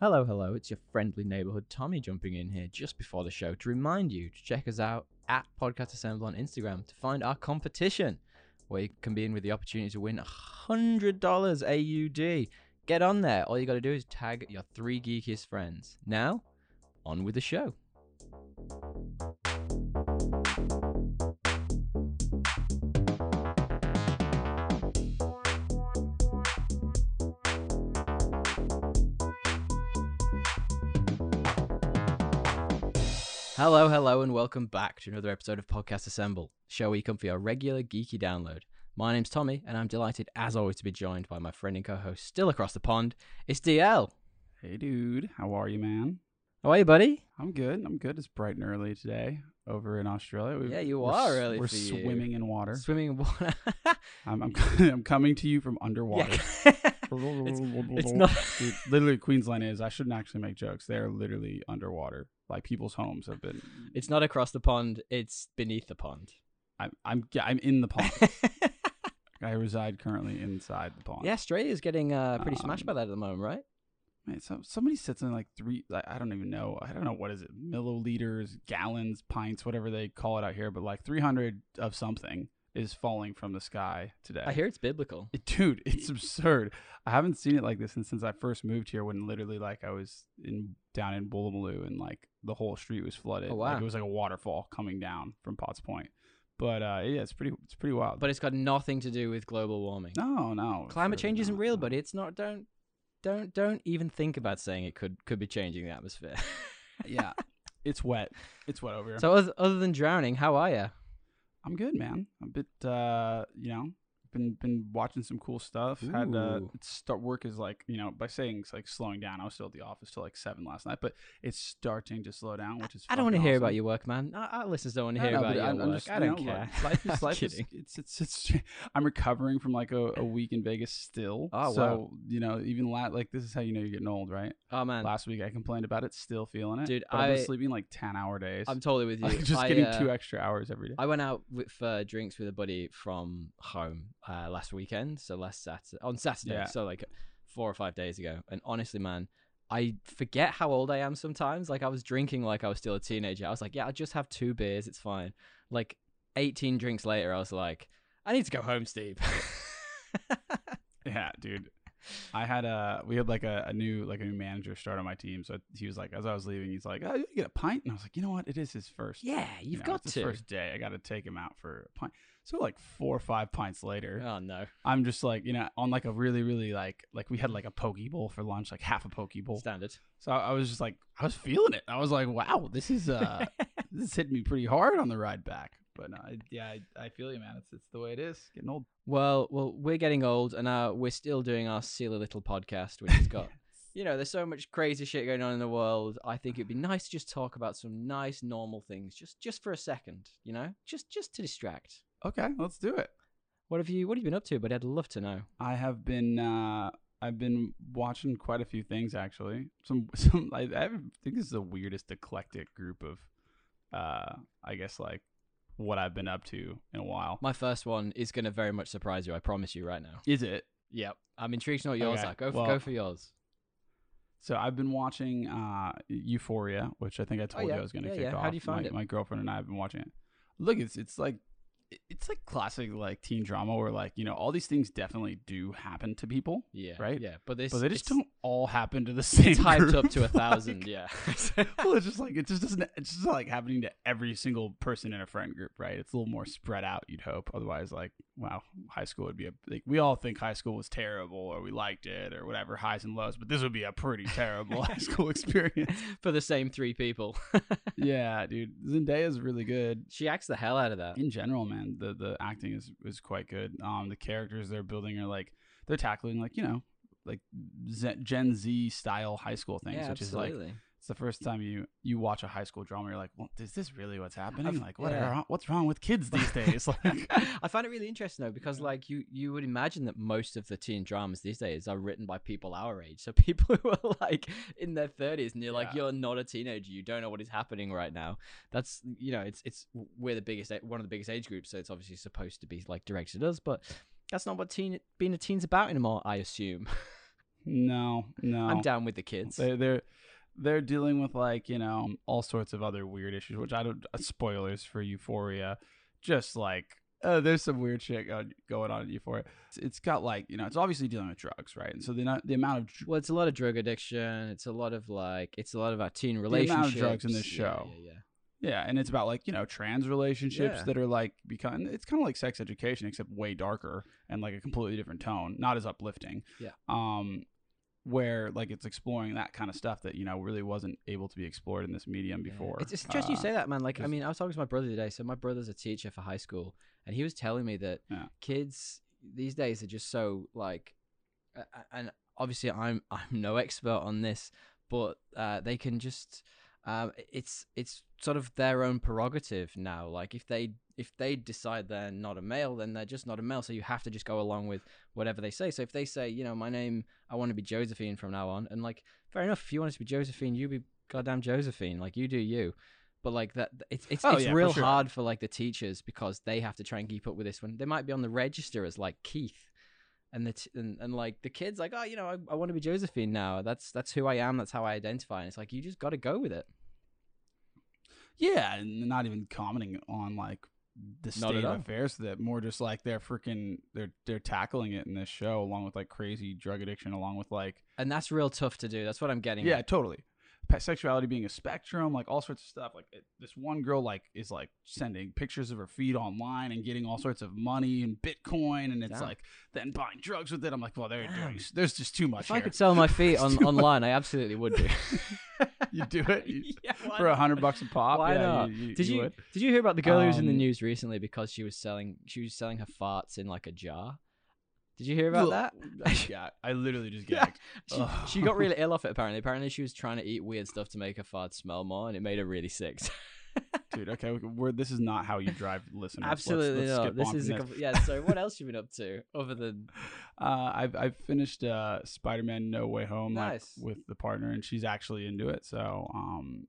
Hello, hello. It's your friendly neighborhood Tommy jumping in here just before the show to remind you to check us out at Podcast Assemble on Instagram to find our competition, where you can be in with the opportunity to win $100 AUD. Get on there. All you got to do is tag your three geekiest friends. Now, on with the show. Hello, hello, and welcome back to another episode of Podcast Assemble, show where you come for your regular geeky download. My name's Tommy, and I'm delighted, as always, to be joined by my friend and co-host, still across the pond. It's DL. Hey, dude. How are you, man? How are you, buddy? I'm good. I'm good. It's bright and early today over in Australia. We've- Yeah, you are s- early We're for you. swimming in water. Swimming in water. I'm, I'm, I'm coming to you from underwater. it's, it's not. Dude, literally, Queensland is. I shouldn't actually make jokes. They're literally underwater. Like people's homes have been. It's not across the pond. It's beneath the pond. I'm. I'm. Yeah, I'm in the pond. I reside currently inside the pond. yeah, Australia's getting uh, pretty smashed Um, by that at the moment, right? Man, so somebody sits in like three. Like, I don't even know. I don't know what is it, milliliters, gallons, pints, whatever they call it out here. But like 300 of something is falling from the sky today. I hear it's biblical. It- dude, it's absurd. I haven't seen it like this since, since I first moved here. When literally like I was in down in Woolloomooloo and like the whole street was flooded. Oh, Like wow. it was like a waterfall coming down from Potts Point. But uh, yeah, it's pretty. It's pretty wild. But it's got nothing to do with global warming. no, no, Climate change isn't real, buddy. It's not. Don't, don't, don't even think about saying it could could be changing the atmosphere. yeah, it's wet. It's wet over here. so other, other than drowning, how are you? I'm good, man. I'm a bit, uh, you know, been been watching some cool stuff. Had uh, it's start work is like, you know, by saying it's like slowing down. I was still at the office till like seven last night, but it's starting to slow down, which is. I don't want to fucking hear about your work, man. Our, our listeners don't want to hear no, about your I'm- work. just, I don't know, care. Life is life is it's, it's it's I'm recovering from like a, a week in Vegas still. Oh, so, wow. you know, even la- like this is how you know you're getting old, right? Oh man, Last week I complained about it, still feeling it, Dude, I've been sleeping like ten hour days. I'm totally with you. like just I, getting uh, two extra hours every day. I went out with drinks with a buddy from home uh, last weekend, so last Saturday on Saturday, Yeah. so like four or five days ago. And honestly, man, I forget how old I am sometimes. Like I was drinking like I was still a teenager. I was like, yeah, I'll just have two beers, it's fine. Like 18 drinks later, I was like, I need to go home, Steve. Yeah, dude. I had a we had like a, a new like a new manager start on my team. So he was like, as I was leaving, he's like, "Oh, you get a pint," and I was like, "You know what? It is his first. yeah, you you've know, got it's to. his first day. I got to take him out for a pint." So like four or five pints later, Oh no, I'm just like, you know, on like a really really like like we had like a poke bowl for lunch, like half a poke bowl. standard. So I, I was just like, I was feeling it. I was like, wow, this is uh, this is hitting me pretty hard on the ride back. But no, I, yeah, I, I feel you, man. It's it's the way it is. Getting old. Well, well, we're getting old, and uh, we're still doing our silly little podcast, which has got you know, there's so much crazy shit going on in the world. I think it'd be nice to just talk about some nice, normal things, just just for a second, you know, just just to distract. Okay, let's do it. What have you What have you been up to? But I'd love to know. I have been uh I've been watching quite a few things actually. Some some I, I think this is the weirdest eclectic group of uh I guess like what I've been up to in a while. My first one is going to very much surprise you. I promise you right now. Is it? Yep, I'm intrigued to know what yours Okay, are. Go for well- go for yours. So I've been watching uh Euphoria, which I think I told Oh, yeah. you I was going to Yeah, kick yeah. off. How do you find my, it? My girlfriend and I have been watching it. Look, it's it's like it's like classic like teen drama where like, you know, all these things definitely do happen to people, Yeah, right? Yeah, but this but they just don't all happen to the same It's hyped group. up to a Like, thousand. yeah. well, it's just like it just doesn't. It's just like happening to every single person in a friend group, right? It's a little more spread out. You'd hope. Otherwise, like, wow, high school would be a like we all think high school was terrible or we liked it or whatever highs and lows, but this would be a pretty terrible high school experience. for the same three people. yeah, dude, Zendaya is really good. she acts the hell out of that. In general, man, the the acting is is quite good. Um, the characters they're building are like they're tackling like you know like Z- Gen Z style high school things, yeah, which is like absolutely. It's the first time you you watch a high school drama. You're like, well, is this really what's happening? I've- like, what yeah. are, what's wrong with kids these days? like, I find it really interesting though because like you you would imagine that most of the teen dramas these days are written by people our age, so people who are like in their thirties and you're like you're not a teenager, you don't know what is happening right now. That's you know it's it's we're the biggest one of the biggest age groups, so it's obviously supposed to be like directed at us, but that's not what teen being a teen's about anymore. I assume. no, no. I'm down with the kids. They, they're they're dealing with like you know all sorts of other weird issues, which I don't. Uh, spoilers for Euphoria, just like uh, there's some weird shit going, going on in Euphoria. It's, it's got like you know it's obviously dealing with drugs, right? And so the the amount of dr- Well, it's a lot of drug addiction. It's a lot of like, it's a lot of our teen amount of relationships. drugs in this Yeah, show. Yeah, yeah. yeah, and it's about like you know trans relationships Yeah. that are like become. It's kind of like sex education, except way darker and like a completely different tone, not as uplifting. Yeah. Um, where like it's exploring that kind of stuff that you know really wasn't able to be explored in this medium Yeah. before. It's, it's interesting you Uh, say that, man. Like, I mean, I was talking to my brother today. So my brother's a teacher for high school, and he was telling me that Yeah. kids these days are just so like, uh, and obviously I'm I'm no expert on this, but uh, they can just. Um, it's it's sort of their own prerogative now. Like if they if they decide they're not a male, then they're just not a male. So you have to just go along with whatever they say. So if they say, you know, my name, I want to be Josephine from now on, and like, fair enough. If you want to be Josephine, you be goddamn Josephine. Like you do you. But like that, it's it's, Oh, it's yeah, for real sure. hard for like the teachers because they have to try and keep up with this one. they might be on the register as like Keith, and the t- and, and like the kids like oh you know I, I want to be Josephine now. That's that's who I am. That's how I identify. And it's like you just got to go with it. Yeah, and not even commenting on like the state of affairs that. More just like they're freaking they're they're tackling it in this show along with like crazy drug addiction, along with like And that's real tough to do. That's what I'm getting. yeah, at. totally. Sexuality being a spectrum, like all sorts of stuff. Like it, this one girl, like is like sending pictures of her feet online and getting all sorts of money and Bitcoin, and it's Damn. like then buying drugs with it. I'm like, well, they're doing. There's just too much If I could sell my feet on online, I absolutely would do. you do it You- yeah, for a hundred bucks a pop. Why yeah, not? You, you, Did you, would. did you hear about the girl who was in the Um, news recently because she was selling she was selling her farts in like a jar? Did you hear about that? yeah, I literally just gagged. She, she got really ill off it apparently. Apparently she was trying to eat weird stuff to make her farts smell more and it made her really sick. dude. Okay, we- we're, this is not how you drive listeners. Let's- Absolutely let's not. This is a compl- yeah. So what else you been up to other than Uh, I've I've finished uh, Spider-Man No Way Home like, with the partner, and she's actually into it. So um,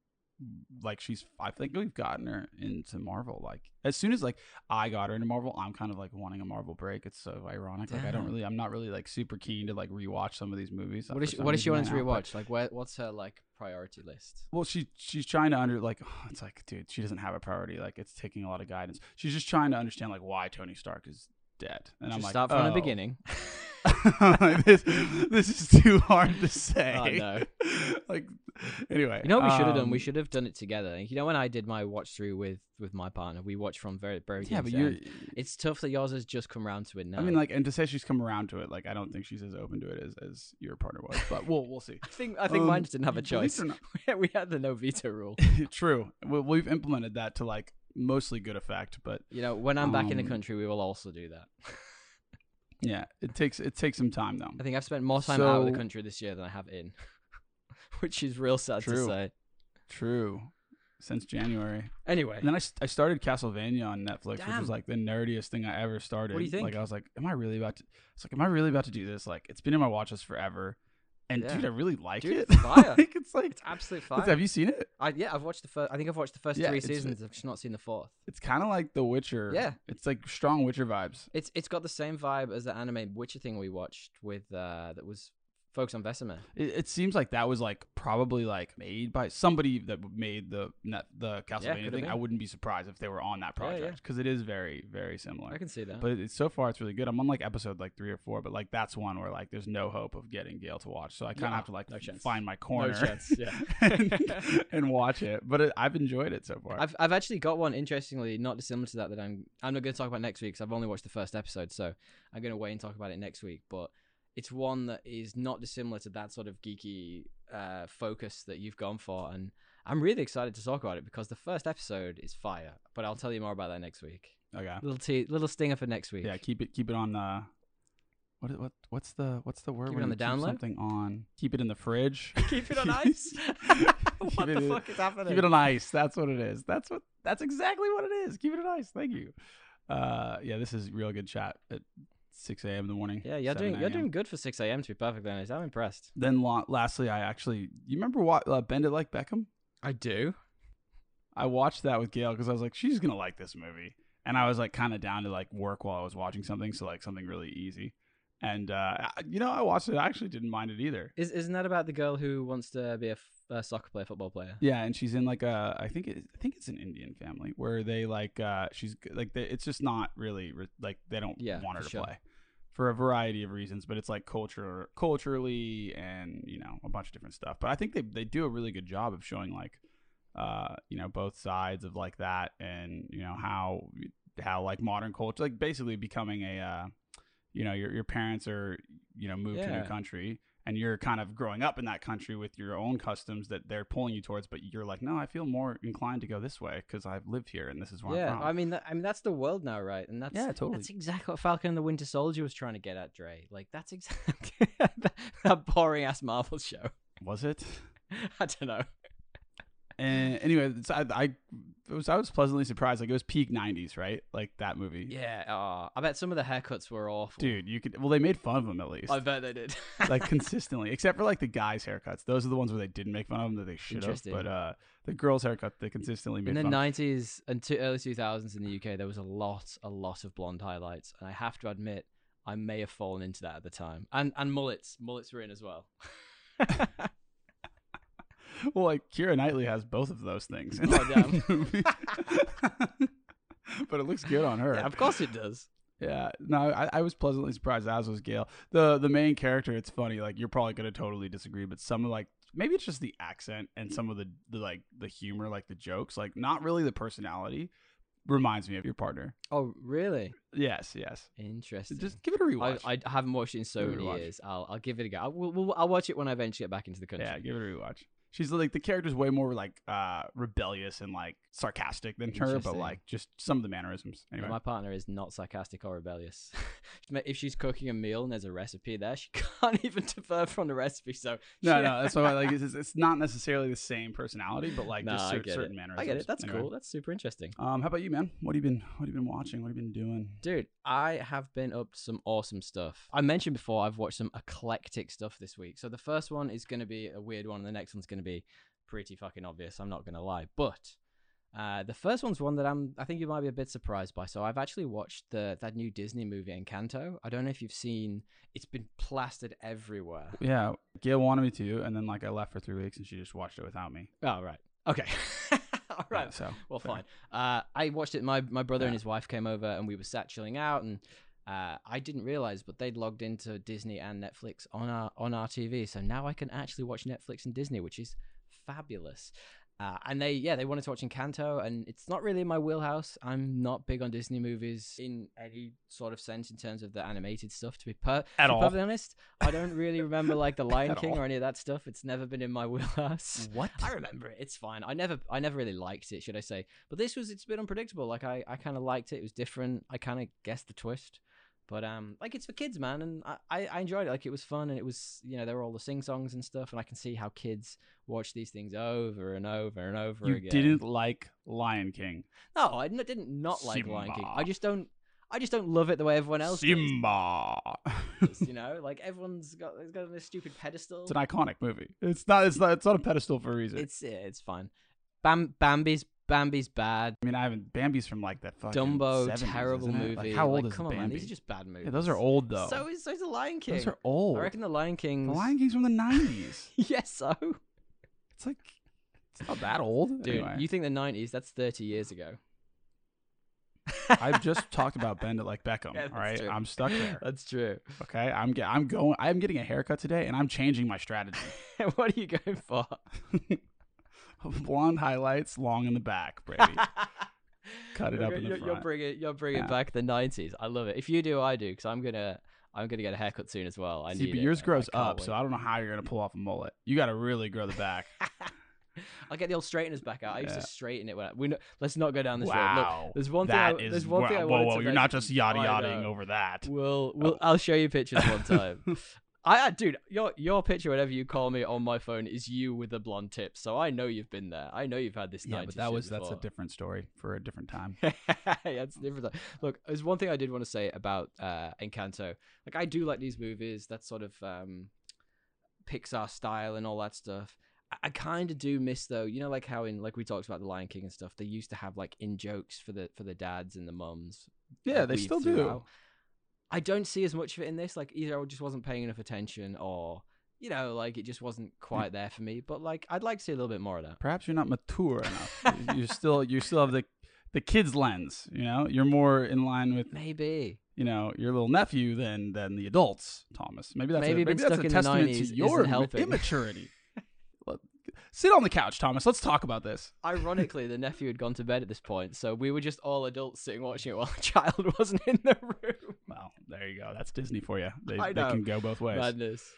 like she's I think we've gotten her into Marvel. Like as soon as like I got her into Marvel, I'm kind of like wanting a Marvel break. It's so ironic. Like I don't really, I'm not really like super keen to like rewatch some of these movies. what is she, what is she wanting to now, but- rewatch? Like where what's her like priority list? Well, she she's trying to under like it's like dude, she doesn't have a priority. Like it's taking a lot of guidance. She's just trying to understand like why Tony Stark is dead. And I'm like, start from the oh. beginning. this this is too hard to say. Oh, no. like anyway, You know what we should have done? We um, should have done it together. You know when I did my watch through with with my partner, we watched from very very Yeah, but you're. It's tough that yours has just come around to it now. I mean, like, and to say she's come around to it, like, I don't think she's as open to it as, as your partner was. But we'll we'll see. I think I think mine Um, just didn't have a choice. we had the no veto rule. True. We, we've implemented that to like mostly good effect, but You know, when I'm back in the Um, country, we will also do that. Yeah, it takes it takes some time though. I think I've spent more time out of the country this year than I have in, which is real sad to say. True. Since January. Anyway, And then I started Castlevania on Netflix, which Damn. was like the nerdiest thing I ever started. What do you think? Like I was like, am I really about to? It's like, am I really about to do this? Like, it's been in my watch list forever, and Yeah. dude, I really like Dude, it. it's fire. like, it's like, it's absolute it's- fire. have you seen it? I, yeah, I've watched the first. I think I've watched the first Yeah, three seasons. I've just not seen the fourth. It's kind of like The Witcher. Yeah. it's like strong Witcher vibes. It's it's got the same vibe as the anime Witcher thing we watched with uh that was focused on Vesemir. It, it seems like that was like probably like made by somebody that made the net, the Castlevania could've thing. I wouldn't be surprised if they were on that Yeah, yeah. project because it is very very similar. I can see that. But it, it's so far it's really good. I'm on like episode like three or four, but like that's one where like there's no hope of getting Gail to watch. So I kind of Yeah, have to like no find my corner chance, yeah. and, and watch it. But it, I've enjoyed it so far. I've I've actually got one interestingly not dissimilar to that that I'm I'm not going to talk about next week because I've only watched the first episode, so I'm going to wait and talk about it next week. But it's one that is not dissimilar to that sort of geeky uh, focus that you've gone for, and I'm really excited to talk about it because the first episode is fire. But I'll tell you more about that next week. okay. Little te- little stinger for next week. Yeah, keep it keep it on uh what what what's the what's the word Keep it on the down something on keep it in the fridge Keep it on ice. What it the in- fuck is happening? keep it on ice that's what it is that's what that's exactly what it is keep it on ice thank you uh yeah this is real good chat at 6 a.m in the morning yeah, you're doing you're doing good for six a.m. To be perfectly honest, I'm impressed. then la- lastly i actually you remember what uh, bend it like beckham I do. i watched that with gail because i was like she's gonna like this movie and i was like kind of down to like work while i was watching something so like something really easy And uh, you know, I watched it. I actually didn't mind it either. Is isn't that about the girl who wants to be a, f- a soccer player, football player? Yeah, and she's in like a I think it, I think it's an Indian family where they like uh she's like they, it's just not really re- like they don't Yeah, want her for to sure. play for a variety of reasons, but it's like culture culturally and you know a bunch of different stuff. But I think they they do a really good job of showing like uh you know both sides of like that and you know how how like modern culture like basically becoming a uh you know your your parents are you know moved to a new country and you're kind of growing up in that country with your own customs that they're pulling you towards but you're like no i feel more inclined to go this way because i've lived here and this is where yeah, i'm from I mean, that, I mean that's the world now, right? And that's Yeah, totally. That's exactly what Falcon and the Winter Soldier was trying to get at, Dre. Like that's exactly that, that boring ass Marvel show. was it I don't know. And anyway it's, I, I it was i was pleasantly surprised like it was peak 90s right like that movie Yeah, uh, I bet some of the haircuts were awful. dude you could well they made fun of him at least I bet they did. like consistently, except for like the guys' haircuts. Those are the ones where they didn't make fun of them that they should have. But uh, the girls' haircut, they consistently made in the fun. of. nineties and to early two thousands in the UK, there was a lot, a lot of blonde highlights, and I have to admit, I may have fallen into that at the time. And and mullets, mullets were in as well. Well, like Keira Knightley has both of those things. in Oh, that movie. but it looks good on her. yeah, of course it does. Yeah, no, I, I was pleasantly surprised. As was Gail. The the main character. It's funny. Like you're probably gonna totally disagree, but some of like maybe it's just the accent and some of the, the like the humor, like the jokes, like not really the personality. Reminds me of your partner. Oh, really? Yes, yes. Interesting. Just give it a rewatch. I, I haven't watched it in so Give it a many years. I'll I'll give it a go. I'll, we'll, I'll watch it when I eventually get back into the country. Yeah, give it a rewatch. She's like the character's way more like uh rebellious and like sarcastic than her, but like just some of the mannerisms. Anyway, My partner is not sarcastic or rebellious. if she's cooking a meal and there's a recipe there, she can't even defer from the recipe. So no, no, that's why I like it's, it's not necessarily the same personality, but like No, just I cer- certain it. mannerisms. I get it. That's Anyway. cool. That's super interesting. Um, how about you, man? What have you been What have you been watching? What have you been doing? Dude, I have been up to some awesome stuff. I mentioned before I've watched some eclectic stuff this week. So the first one is going to be a weird one, and the next one's going to be pretty fucking obvious. I'm not going to lie, but uh, the first one's one that I'm. I think you might be a bit surprised by. So I've actually watched the that new Disney movie Encanto. I don't know if you've seen. It's been plastered everywhere. Yeah, Gail wanted me to, and then like I left for three weeks, and she just watched it without me. Oh right. Okay. All right. so Well, fine. Uh, I watched it. My my brother and his wife came over, and we were sat chilling out, and uh, I didn't realize, but they'd logged into Disney and Netflix on our on our TV, so now I can actually watch Netflix and Disney, which is fabulous. Uh, and they, yeah, they wanted to watch Encanto, and it's not really in my wheelhouse. I'm not big on Disney movies in any sort of sense in terms of the animated stuff. To be per, At to be perfectly honest, I don't really remember like the Lion At King all. or any of that stuff. It's never been in my wheelhouse. What? I remember it. It's fine. I never, I never really liked it, should I say? But this was, it's a bit unpredictable. Like I, I kind of liked it. It was different. I kind of guessed the twist, but um, like it's for kids, man, and I, I, enjoyed it. Like it was fun, and it was, you know, there were all the sing songs and stuff, and I can see how kids watch these things over and over and over You again. didn't like Lion King. No, I didn't not like Lion King. I just don't. I just don't love it the way everyone else Simba. does. You know, like everyone's got, it's got this stupid pedestal. it's an iconic movie. It's not. It's not. It's on a pedestal for a reason. It's yeah, it's fine. Bam, Bambi's Bambi's bad. I mean, I haven't. Bambi's from like that fucking Dumbo, 70s, terrible isn't it? movie. Like, how old like, is come on, Bambi? man? These are just bad movies. yeah, those are old though. So is so is the Lion King. those are old. I reckon the Lion King. the Lion King's from the nineties. yes, so. it's like it's not that old. Dude, anyway, you think the nineties? That's thirty years ago. I've just talked about Bend It Like Beckham. Yeah, all right, true. I'm stuck there. That's true. Okay, I'm get, I'm going. I'm getting a haircut today, and I'm changing my strategy. what are you going for? Blonde highlights, long in the back, Brady. Cut it You're up in the you're, front. bringing you're bringing Yeah. back the nineties. I love it. If you do, I do, because I'm gonna I'm gonna get a haircut soon as well. I See, need but yours I- I grows up, wait. so I don't know how you're gonna pull off a mullet. You got to really grow the back. I'll get the old straighteners back out. I used Yeah. to straighten it when I, we. know- Let's not go down this road. wow, Look, there's one thing. I, that is there's one wow, thing I whoa, whoa, to you're make- not just yada yadaing over that. We'll, we'll oh. I'll show you pictures one time. I, I dude, your your picture, whatever you call me on my phone, is you with the blonde tips. So I know you've been there. I know you've had this. Yeah, but that was that's a different story for a different time. yeah, it's different. Look, there's one thing I did want to say about uh, Encanto. Like, I do like these movies. That sort of um, Pixar style and all that stuff. I, I kind of do miss though. You know, like how in like we talked about the Lion King and stuff. They used to have like in jokes for the for the dads and the mums. Yeah, they still do. I don't see as much of it in this. Like either I just wasn't paying enough attention, or you know, like it just wasn't mm. quite there for me. But like I'd like to see a little bit more of that. Perhaps you're not mature enough. You- you're still you still have the the kid's lens. You know, you're more in line with Maybe. you know your little nephew than than the adults. Thomas, maybe that's Maybe a, maybe that's a testament to your immaturity. Sit on the couch, Thomas. Let's talk about this. Ironically, the nephew had gone to bed at this point, so we were just all adults sitting watching it while the child wasn't in the room. There you go. That's Disney for you. They, they can go both ways. Madness.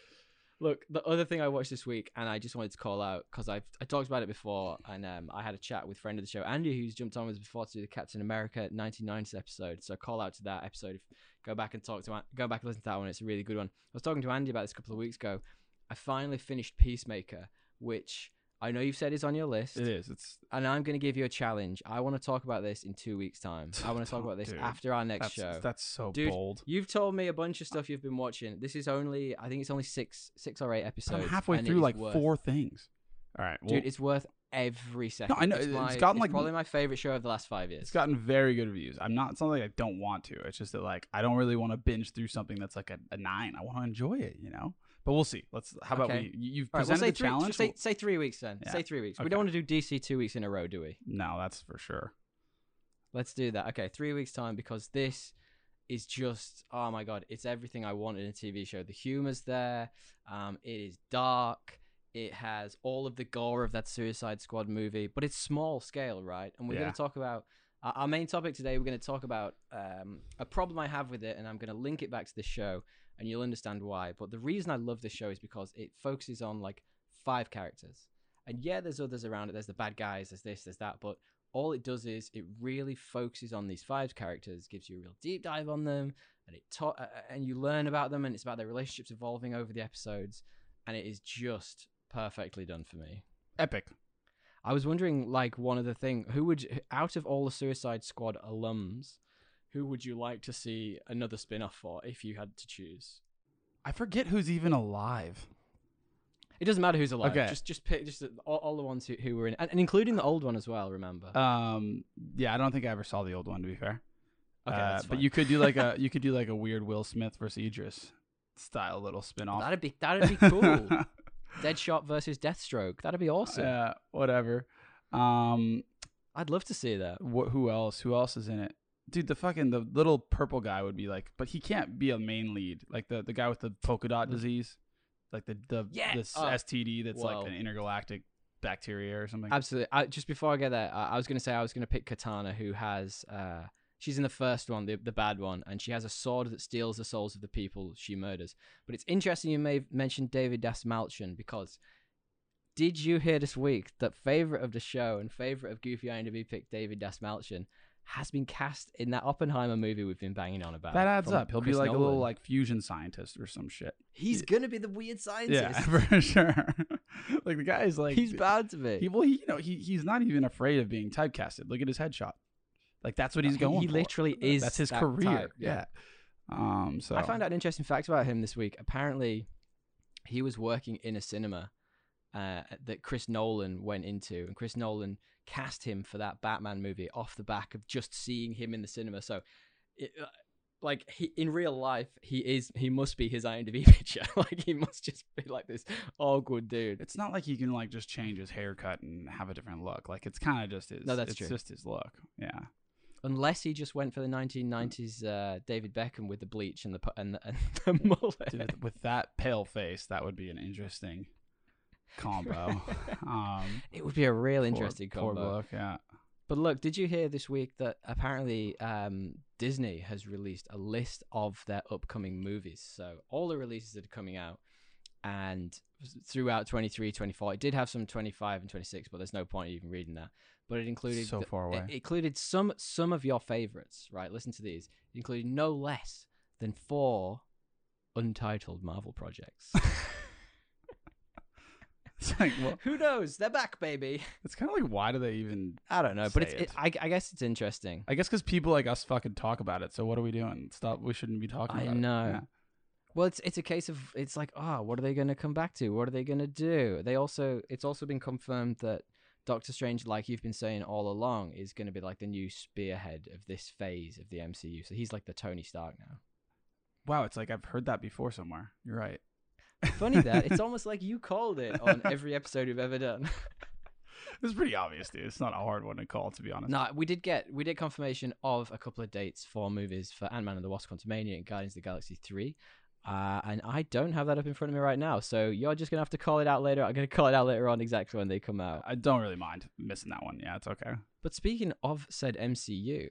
Look, the other thing I watched this week, and I just wanted to call out because I've I talked about it before, and um, I had a chat with friend of the show Andy, who's jumped on with us before to do the Captain America 1990s episode. So call out to that episode. If, go back and talk to go back and listen to that one. It's a really good one. I was talking to Andy about this a couple of weeks ago. I finally finished Peacemaker, which I know you've said it's on your list, It is. It's and I'm going to give you a challenge. I want to talk about this in two weeks' time. I want to talk about this dude. after our next that's, show. that's so Dude, bold. You've told me a bunch of stuff you've been watching. This is only, I think it's only six, six or eight episodes. I'm halfway through like worth- four things. All right, well, Dude, it's worth every second. No, I know, It's, it's my, gotten, it's like, probably my favorite show of the last five years. it's gotten very good reviews. I'm not. something like I don't want to. It's just that like I don't really want to binge through something that's like a, a nine. I want to enjoy it, you know. But we'll see. Let's. How about Okay. we? you- You've All right, well, presented say the three, challenge. say, say three weeks then. Yeah. Say three weeks. We Okay. don't want to do DC two weeks in a row, do we? no, that's for sure. Let's do that. Okay, three weeks time because this is just oh my god, it's everything I want in a TV show. The humor's there. Um, it is dark. It has all of the gore of that Suicide Squad movie, but it's small scale, right? And we're Yeah. going to talk about uh, our main topic today. We're going to talk about um, a problem I have with it, and I'm going to link it back to the show, and you'll understand why. But the reason I love this show is because it focuses on like five characters, and yeah, there's others around it. There's the bad guys. There's this. There's that. But all it does is it really focuses on these five characters, gives you a real deep dive on them, and it ta- and you learn about them, and it's about their relationships evolving over the episodes, and it is just perfectly done for me. Epic. I was wondering, like, one other thing, who would out of all the Suicide Squad alums, who would you like to see another spin-off for if you had to choose? I forget who's even alive. It doesn't matter who's alive. Okay. Just just pick just all, all the ones who, who were in, and, and including the old one as well. Remember? Um. Yeah, I don't think I ever saw the old one. To be fair. okay, Uh, but you could do like a you could do like a weird Will Smith versus Idris style little spin off. That'd be that'd be cool. Deadshot versus Deathstroke. That'd be awesome. Yeah, whatever. Um, I'd love to see that. wh- who else? Who else is in it? Dude, the fucking the little purple guy would be like, but he can't be a main lead. Like the the guy with the polka dot disease, like the the Yeah. this Oh. STD that's Whoa. like an intergalactic bacteria or something. Absolutely. I, just before I get there, I, I was going to say I was going to pick Katana, who has. Uh, she's in the first one, the the bad one, and she has a sword that steals the souls of the people she murders. But it's interesting you may mentioned David Dastmalchian because. Did you hear this week that favorite of the show and favorite of Goofy IMDb pick David Dastmalchian has been cast in that Oppenheimer movie we've been banging on about? that adds up. He'll Chris be like a little like fusion scientist or some shit. He's gonna be the weird scientist. Yeah, for sure. like the guy is like he's bound to be. He well, he, you know, he he's not even afraid of being typecasted. Look at his headshot. Like that's what he's He- going. he for. literally is That's his that career. type, yeah. yeah. Um. So I found out an interesting fact about him this week. Apparently, he was working in a cinema uh, that Chris Nolan went into, and Chris Nolan cast him for that Batman movie off the back of just seeing him in the cinema. So, it, uh, like he in real life, he is he must be his IMDb picture. like he must just be like this awkward dude. It's not like he can like just change his haircut and have a different look. Like it's kind of just his. No, that's it's true. just his look. Yeah. Unless he just went for the 1990s uh, David Beckham with the bleach and the and the, and the mullet. Dude, with that pale face, that would be an interesting combo. um. It would be a real poor- interesting poor combo. bloke, Yeah. But look, did you hear this week that apparently um, Disney has released a list of their upcoming movies? So all the releases that are coming out, and throughout 23, 24, it did have some 25 and 26, but there's no point in even reading that. But it included So far away. It included some some of your favorites, right? Listen to these. It included no less than four untitled Marvel projects. It's like, well, Who knows? They're back, baby. it's kind of like, why do they even? I don't know, but it's it, it. I, I guess it's interesting. I guess because people like us fucking talk about it. So what are we doing? Stop. We shouldn't be talking I about it. know. Yeah. Well, it's it's a case of it's like, oh, what are they going to come back to? What are they going to do? They also it's also been confirmed that Doctor Strange, like you've been saying all along, is going to be like the new spearhead of this phase of the MCU. So he's like the Tony Stark now. Wow, it's like I've heard that before somewhere. You're right. Funny that it's almost like you called it on every episode we've ever done. It's pretty obvious, dude. It's not a hard one to call, to be honest. no, we did get we did confirmation of a couple of dates for movies for Ant Man and the Wasp: Quantumania and Guardians of the Galaxy Three. Uh, and I don't have that up in front of me right now, so you're just gonna have to call it out later. I'm gonna call it out later on exactly when they come out. I don't really mind missing that one. Yeah, it's okay. But speaking of said MCU,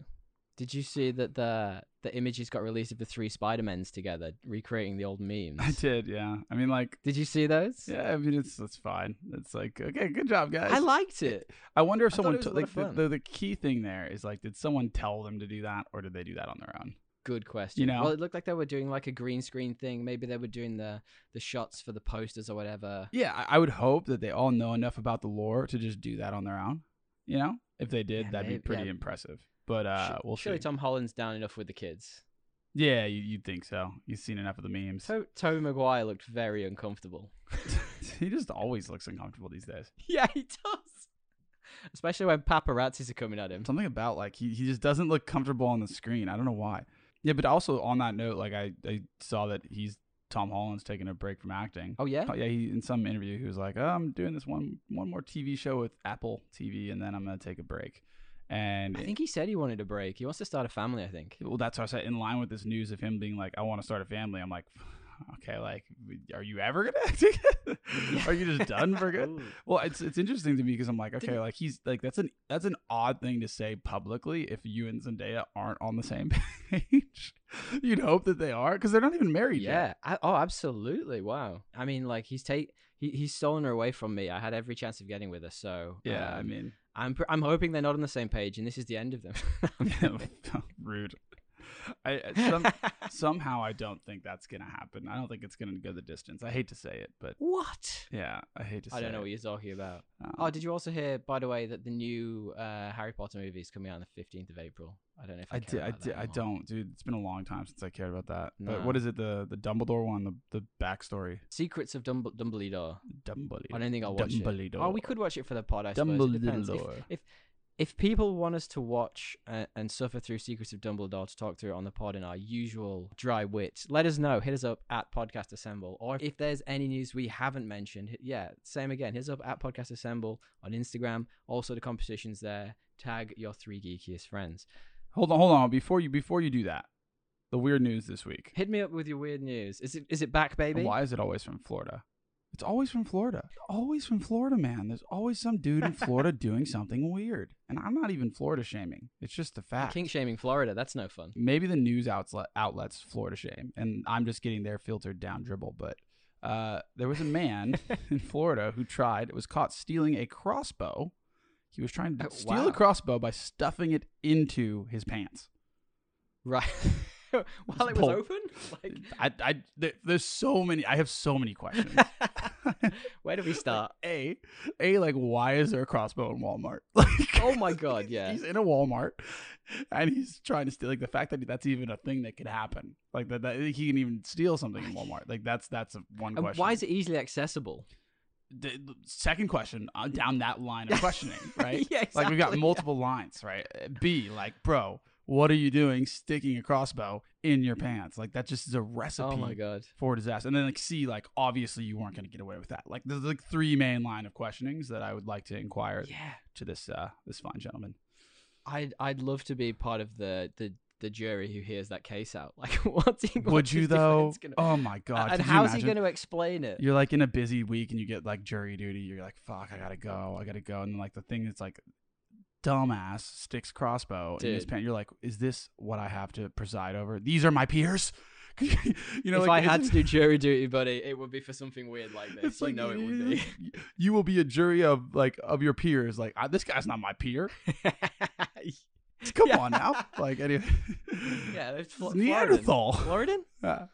did you see that the the images got released of the three Spider Mens together, recreating the old memes? I did, yeah. I mean, like, Did you see those? yeah. I mean, it's it's fine. It's like, okay, good job, guys. I liked it. I wonder if I someone it was a t- like the, the the key thing there is like, did someone tell them to do that, or did they do that on their own? Good question. know? well, it looked like they were doing like a green screen thing. Maybe they were doing the the shots for the posters or whatever. Yeah, I, I would hope that they all know enough about the lore to just do that on their own. You know, if they did, Yeah, that'd maybe- be pretty yeah. impressive. But uh, we'll surely see. Tom Holland's down enough with the kids. yeah, you, you'd think so. You've seen enough of the memes. To- Tobey Maguire looked very uncomfortable. he just always looks uncomfortable these days. yeah, he does. Especially when paparazzis are coming at him. Something about like he, he just doesn't look comfortable on the screen. I don't know why. Yeah, but also on that note, like I, I saw that he's Tom Holland's taking a break from acting. Oh yeah. Oh, yeah, he in some interview he was like, oh, "I'm doing this one one more TV show with Apple TV, and then I'm gonna take a break." And I think he said he wanted a break. He wants to start a family. I think. well, that's what I said. In line with this news of him being like, "I want to start a family," I'm like, "Okay, like, are you ever gonna act again? are you just done for good?" Well, it's it's interesting to me because I'm like, okay, like he's like that's an that's an odd thing to say publicly if you and Zendaya aren't on the same page. You'd hope that they are because they're not even married yet. Yeah. Oh, absolutely. Wow. I mean, like he's take he, he's stolen her away from me. I had every chance of getting with her. So Yeah, I um, mean, I'm pr- I'm hoping they're not on the same page, and this is the end of them. rude. I I- some, somehow I don't think that's gonna happen. I don't think it's gonna go the distance. I hate to say it, but what? yeah, I hate to say I don't know it. what you're talking about. Um, Oh, did you also hear, by the way, that the new uh, Harry Potter movie is coming out on the 15th of April? I don't know if I, I care did, I about did, that I don't, dude. It's been a long time since I cared about that. But what is it? The the Dumbledore one, the the backstory. Secrets of Dumb- Dumbledore. Dumbledore. I don't think I'll watch it. Dumbledore. Oh, we could watch it for the pod, I suppose. It depends. If, Dumbledore. If people want us to watch uh, and suffer through Secrets of Dumbledore to talk through it on the pod in our usual dry wit, let us know. Hit us up at Podcast Assemble. Or if there's any news we haven't mentioned, yeah, same again. Hit us up at Podcast Assemble on Instagram. Also, the competition's there. Tag your three geekiest friends. Hold on, hold on. Before you before you do that, the weird news this week. Hit me up with your weird news. Is it is it back, baby? Why is it always from Florida? It's always from Florida. Always from Florida, man. There's always some dude in Florida doing something weird. And I'm not even Florida shaming. It's just a fact. Kink shaming Florida. That's no fun. Maybe the news outlet outlets Florida shame, and I'm just getting their filtered down dribble. But uh, there was a man in Florida who tried, was caught stealing a crossbow. He was trying to Oh, steal wow. a crossbow by stuffing it into his pants. Right. While it was open? Like I, I, there, there's so many. I have so many questions. Where do we start? A, a like, why is there a crossbow in Walmart? Like, Oh my God, yeah. he's in a Walmart, and he's trying to steal. Like the fact that that's even a thing that could happen, like that, that he can even steal something in Walmart. Like that's that's one And question. why is it easily accessible? The, second question uh, down that line of questioning, right? yeah, exactly. Like we've got multiple lines, right? Uh, B, like, bro, what are you doing sticking a crossbow in your pants? Like that just is a recipe Oh my god. for disaster. And then like C, like obviously you weren't gonna get away with that. Like there's like three main line of questionings that I would like to inquire Yeah. to this uh this fine gentleman. I'd I'd love to be part of the the, the jury who hears that case out. Like what's he Would what's you though? Gonna... Oh my god! and how's he going to explain it? You're like in a busy week and you get like jury duty. You're like, fuck, I gotta go, I gotta go. And like the thing that's like, dumbass sticks crossbow in his pants. You're like, is this what I have to preside over? These are my peers. you know, if like, I had to do jury duty, buddy, it would be for something weird like this. It's you like know it would be. you will be a jury of like of your peers. Like this guy's not my peer. Come Yeah. on now. Like anyway, yeah, it's Fl- Neanderthal. Floridan. Uh,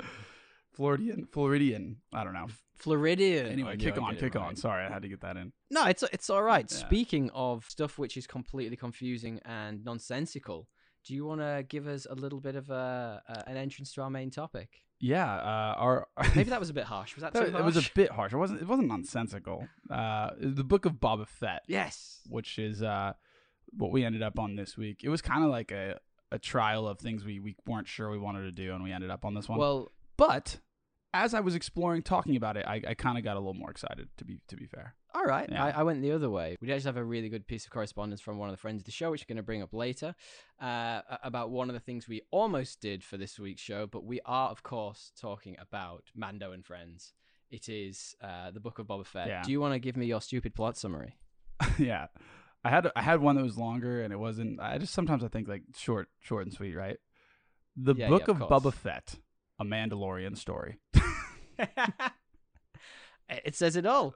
Floridian, Floridian. I don't know. Floridian. Anyway, I kick I'd on, get it kick on. Sorry, I had to get that in. No, it's it's all right. Yeah. Speaking of stuff which is completely confusing and nonsensical, do you want to give us a little bit of a, a an entrance to our main topic? Yeah, uh, our Maybe that was a bit harsh. Was that, That- too it was a bit harsh. It wasn't. It wasn't nonsensical. Uh, the book of Boba Fett, yes. which is uh, what we ended up on this week. It was kind of like a a trial of things we, we weren't sure we wanted to do, and we ended up on this one. Well, but as I was exploring, talking about it, I, I kind of got a little more excited. To be to be fair, all right. Yeah. I, I went the other way. We actually have a really good piece of correspondence from one of the friends of the show, which we're going to bring up later, uh, about one of the things we almost did for this week's show. But we are, of course, talking about Mando and Friends. It is uh, the Book of Boba Fett. Yeah. Do you want to give me your stupid plot summary? yeah. I had I had one that was longer, and it wasn't. I just sometimes I think like short, short and sweet, right? The Yeah, Book of of Boba. Fett, a Mandalorian story. it says it all.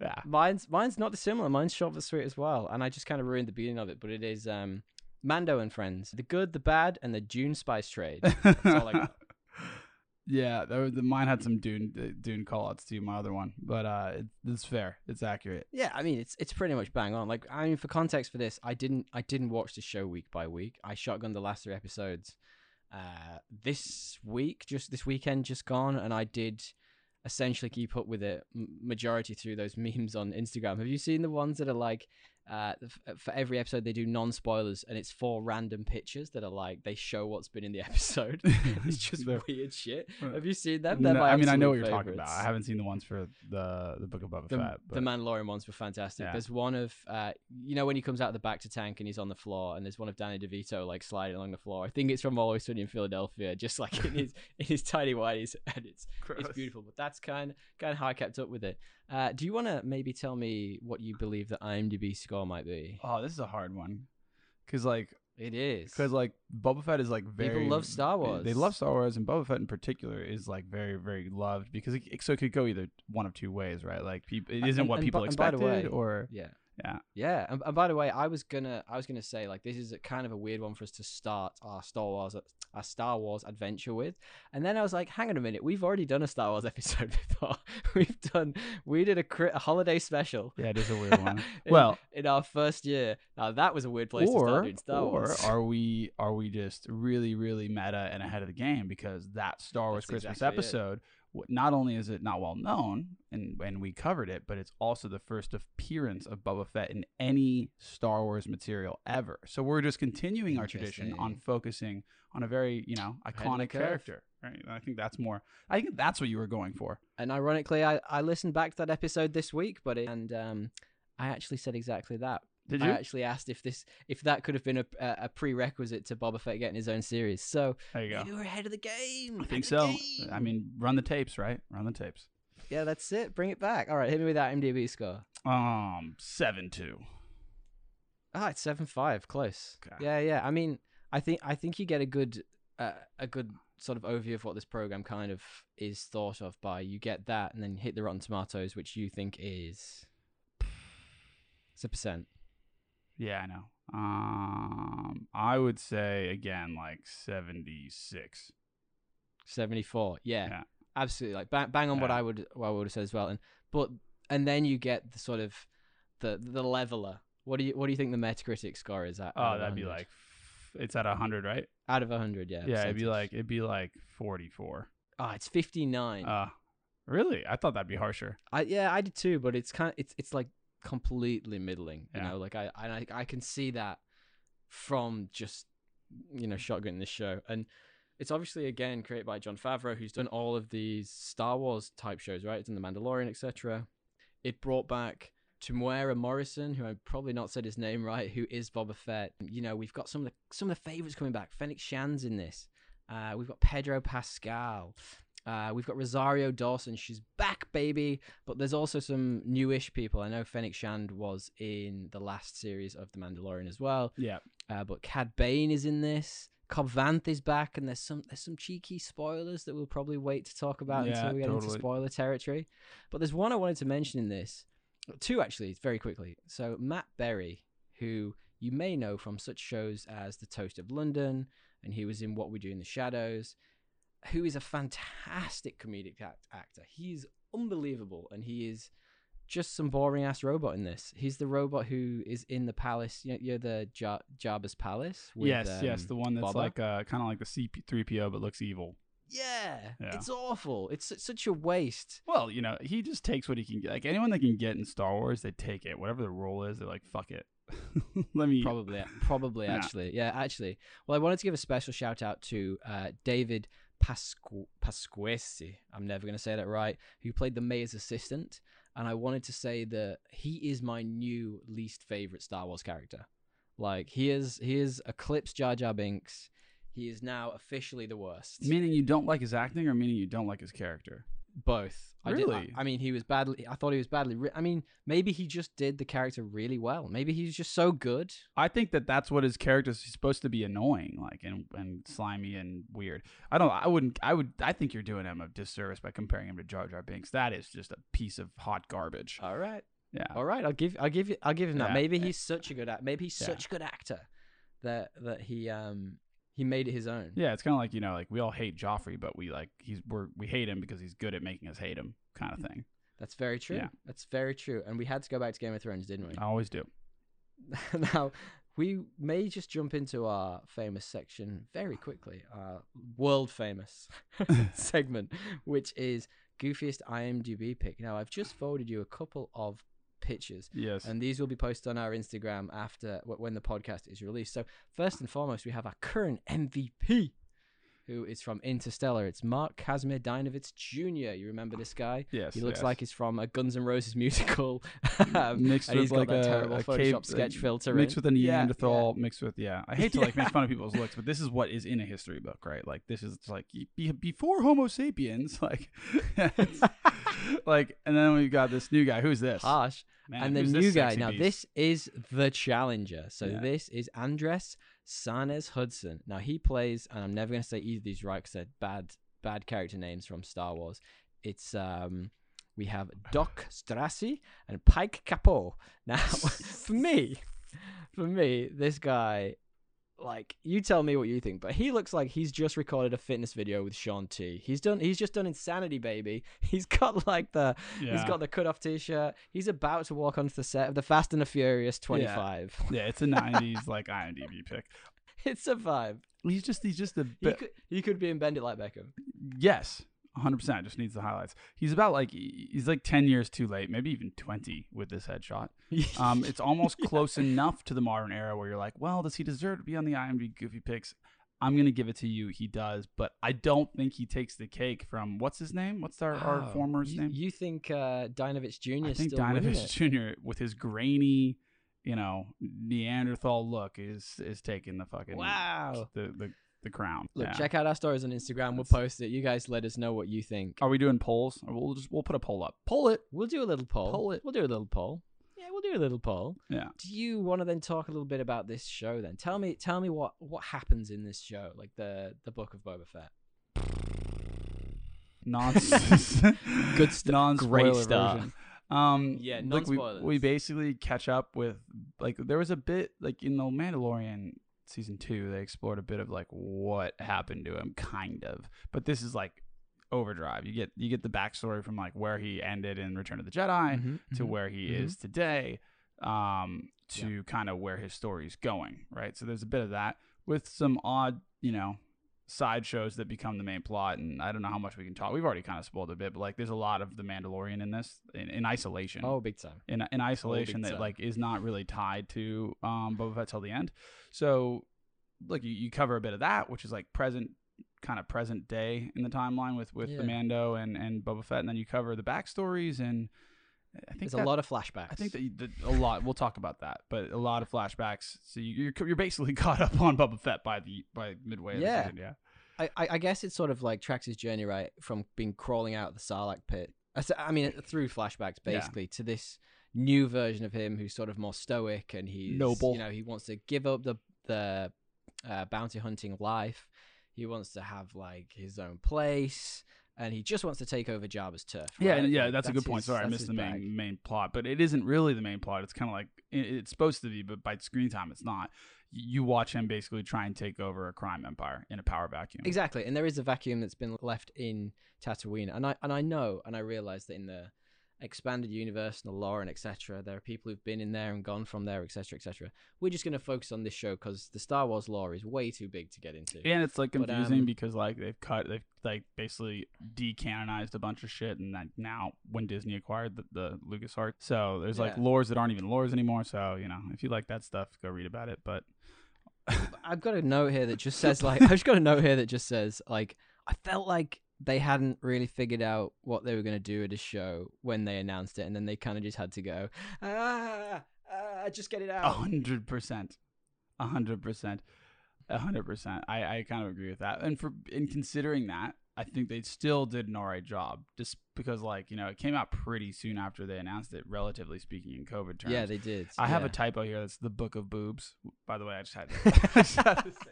yeah, Mine's mine's not dissimilar. Mine's short but sweet as well, and I just kind of ruined the beginning of it. But it is um, Mando and friends, the good, the bad, and the Dune spice trade. all I got. yeah. Was, mine had some Dune uh, Dune callouts to my other one, but uh, it, it's fair. It's accurate. Yeah, I mean it's it's pretty much bang on. Like I mean, for context for this, I didn't I didn't watch the show week by week. I shotgunned the last three episodes uh, this week, just this weekend, just gone, and I did essentially keep up with it majority through those memes on Instagram. Have you seen the ones that are like? Uh, for every episode, they do non spoilers, and it's four random pictures that are like they show what's been in the episode. it's just The- weird shit. Uh, Have you seen them? No, I mean, I know what you're talking about. I haven't seen the ones for the the Book of Boba the, Fett. But the Mandalorian ones were fantastic. Yeah. There's one of uh, you know when he comes out of the back to tank and he's on the floor, and there's one of Danny DeVito like sliding along the floor. I think it's from Always Sunny in Philadelphia, just like in his in his tiny whities, and it's it's beautiful. But that's kind kind of how I kept up with it. Uh, do you want to maybe tell me what you believe the IMDb score might be? Oh, this is a hard one, because like It is because like Boba Fett is like very People love Star Wars. They love Star Wars, and Boba Fett in particular is like very very loved because it, so it could go either one of two ways, right? Like people, it And- isn't what and people and by expected, way- or yeah. Yeah, Yeah, and, and by the way, I was gonna, I was gonna say like this is a kind of a weird one for us to start our Star Wars, our Star Wars adventure with, and then I was like, hang on a minute, we've already done a Star Wars episode before. we've done, we did a, cri- a holiday special. yeah, it is a weird one. in- well, in our first year, now that was a weird place to start doing Star or Wars. are we are we just really really meta and ahead of the game because that Star Wars That's Christmas exactly episode w- not only is it not well known and and we covered it but it's also the first appearance of Boba Fett in any Star Wars material ever. So we're just continuing our tradition on focusing on a very you know Ahead of the iconic character right? And I think that's more I think that's what you were going for. And ironically, I, I listened back to that episode this week, but it, and um, I actually said exactly that. Did I you actually asked if this if that could have been a, a prerequisite to Boba Fett getting his own series. So there you go You we're ahead of the game. I think so game. I mean run the tapes right run the tapes yeah, that's it. Bring it back. All right, hit me with that MDB score. um 7-2 Ah, it's seven five, close. Okay. Yeah, yeah. I mean, I think I think you get a good uh, a good sort of overview of what this program kind of is thought of by. You get that, and then hit the Rotten Tomatoes, which you think is it's a percent. Yeah, I know. Um, I would say again like seventy six. 74 yeah, Yeah. absolutely like bang, bang on what Yeah. i would what i would have said as well and but and then you get the sort of the the leveler what do you what do you think the metacritic score is at out Oh, of that'd be 100? like f- it's at hundred, right? out of 100 yeah Yeah, it'd be percentage. like it'd be like forty four. oh it's 59 Uh, really? I thought that'd be harsher. I yeah I did too but it's kind of it's it's like completely middling you Yeah. know like I I I can see that from just you know shotgun this show. And it's obviously again created by Jon Favreau who's done all of these Star Wars type shows right? It's in the Mandalorian etc it brought back Temuera Morrison who I've probably not said his name right who is Boba Fett. You know we've got some of the some of the favorites coming back. Fennec Shand's in this. Uh, we've got Pedro Pascal uh, we've got Rosario Dawson. She's back, baby. But there's also some newish people. I know Fennec Shand was in the last series of The Mandalorian as well. Yeah. Uh, but Cad Bane is in this. Cobb Vanth is back, and there's some there's some cheeky spoilers that we'll probably wait to talk about Yeah, until we get into spoiler territory. But there's one I wanted to mention in this, two actually, very quickly. So Matt Berry, who you may know from such shows as The Toast of London, and he was in What We Do in the Shadows, who is a fantastic comedic act- actor. He's unbelievable, and he is just some boring ass robot in this. He's the robot who is in the palace. You know, you're the Jar- Jabba's palace. With, yes, yes, um, the one that's like uh kind of like the C three PO but looks evil. Yeah, Yeah. it's awful. It's su- such a waste. Well, you know, he just takes what he can get. Like anyone that can get in Star Wars, they take it. Whatever the role is, they're like, fuck it. Let me. Probably, probably actually, yeah, actually. Well, I wanted to give a special shout out to uh, David Pasqu- Pasquesi. I'm never going to say that right. Who played the mayor's assistant, and I wanted to say that he is my new least favorite Star Wars character. Like he is, he is eclipsed Jar Jar Binks. He is now officially the worst. Meaning you don't like his acting, or meaning you don't like his character. Both. I did- I- Really? I, mean, he was badly. I thought he was badly. Ri- I mean, maybe he just did the character really well. Maybe he's just so good. I think that that's what his character is supposed to be annoying, like and and slimy and weird. I don't. I wouldn't. I would. I think you're doing him a disservice by comparing him to Jar Jar Binks. That is just a piece of hot garbage. All right. Yeah. All right, I'll give I'll give you I'll give him that. Yeah. Maybe he's such a good act. Maybe he's Yeah. such a good actor that that he um he made it his own. Yeah, it's kind of like you know, like we all hate Joffrey, but we like he's we're we hate him because he's good at making us hate him, kind of mm. thing. That's very true. Yeah. That's very true. And we had to go back to Game of Thrones, didn't we? I always do. now we may just jump into our famous section very quickly. Our world famous segment, which is goofiest IMDb pick. Now I've just forwarded you a couple of pictures Yes. and these will be posted on our Instagram after when the podcast is released. So first and foremost, we have our current MVP, who is from Interstellar. It's Mark Casimir Dinovitz Jr. You remember this guy? yes. He looks yes. like he's from a Guns N' Roses musical. um, mixed with like a, terrible a Photoshop cave, sketch filter mixed in. with a Yeah, Neanderthal, mixed with yeah. I hate to like make fun of people's looks, but this is what is in a history book, right? Like this is like be- before Homo sapiens, like, like, and then we've got this new guy. Who's this yeah. Harsh. Man, and the new guy. Now beast? this is the challenger. So Yeah. this is Andres Sanes Hudson. Now he plays, and I'm never going to say either of these right because they're bad, bad character names from Star Wars. It's um, we have Doc Strassi and Pike Capo. Now, for me, for me, this guy, like, you tell me what you think, but he looks like he's just recorded a fitness video with Shaun T. He's done. He's just done Insanity, baby. He's got like the he's got the cut off t shirt. He's about to walk onto the set of the Fast and the Furious 25. yeah, it's a '90s like IMDb pick. it's a vibe. He's just he's just a He could, he could be in Bend It Like Beckham. Yes, 100. percent Just needs the highlights. He's about like he's like 10 years too late, maybe even 20 with this headshot. Um, it's almost close enough to the modern era where you're like, well, does he deserve to be on the IMDb Goofy Picks? I'm gonna give it to you. He does, but I don't think he takes the cake from what's his name? What's our, our Oh, former's you, name? You think uh, Dinovich Jr. I think still Dinovich? Jr. with his grainy, you know, Neanderthal look is is taking the fucking Wow. the the, the crown. Look, Yeah. check out our stories on Instagram. We'll post it. You guys let us know what you think. Are we doing polls? Or We'll just we'll put a poll up. Poll it. We'll do a little poll. Poll it. We'll do a little poll. Yeah, we'll do a little poll. Yeah. Do you want to then talk a little bit about this show? Then tell me, tell me what what happens in this show, like the the Book of Boba Fett. Nonsense. Good stuff. Non-spoiler Great start. version. Um, Yeah, look, we, non-spoilers. we basically catch up with like there was a bit like in the Mandalorian season two they explored a bit of like what happened to him, kind of. But this is like overdrive. You get you get the backstory from like where he ended in Return of the Jedi Mhm, to mhm. where he mhm. is today, um, to kind of where his story's going, right? So there's a bit of that with some odd, you know, side shows that become the main plot. And I don't know how much we can talk. We've already kind of spoiled a bit, but like there's a lot of the Mandalorian in this in, in isolation. Oh, big time. In, in isolation that time. like is not really tied to um, Boba Fett till the end. So, like you, you cover a bit of that, which is like present kind of present day in the timeline with with the Mando and and Boba Fett, and then you cover the backstories and I think There's that- a lot of flashbacks. I think that, you- that a lot. We'll talk about that, but a lot of flashbacks. So you, you're you're basically caught up on Boba Fett by the by midway. Of Yeah. the season, yeah. I, I, guess it sort of like tracks his journey right from being crawling out of the Sarlacc pit. I mean, through flashbacks Yeah. basically to this new version of him who's sort of more stoic and he's Noble. You know, he wants to give up the the uh, bounty hunting life. He wants to have like his own place, and he just wants to take over Jabba's turf. Yeah, right? and yeah, Like, that's, a good point. his- Sorry, I missed the main bag. main plot, but it isn't really the main plot. It's kind of like it's supposed to be, but by screen time, it's not. You watch him basically try and take over a crime empire in a power vacuum. Exactly, and there is a vacuum that's been left in Tatooine, and I and I know and I realize that in the expanded universe and the lore and etc. There are people who've been in there and gone from there, etc., etc. We're just going to focus on this show because the Star Wars lore is way too big to get into. And it's like But, confusing um, because like they've cut, they've like basically decanonized a bunch of shit, and that now when Disney acquired the, the LucasArts, so there's like Yeah. lores that aren't even lores anymore. So you know, if you like that stuff, go read about it. But I've got a note here that just says like I've just got a note here that just says like I felt like they hadn't really figured out what they were going to do at a show when they announced it, and then they kind of just had to go ah, ah just get it out. hundred percent, a hundred percent, a hundred percent. I I kind of agree with that. And for in considering that, I think they still did an alright job, just because like you know it came out pretty soon after they announced it, relatively speaking, in COVID terms. yeah, they did. I have a typo here. That's the Book of Boobs. By the way, I just had to, I just had to say.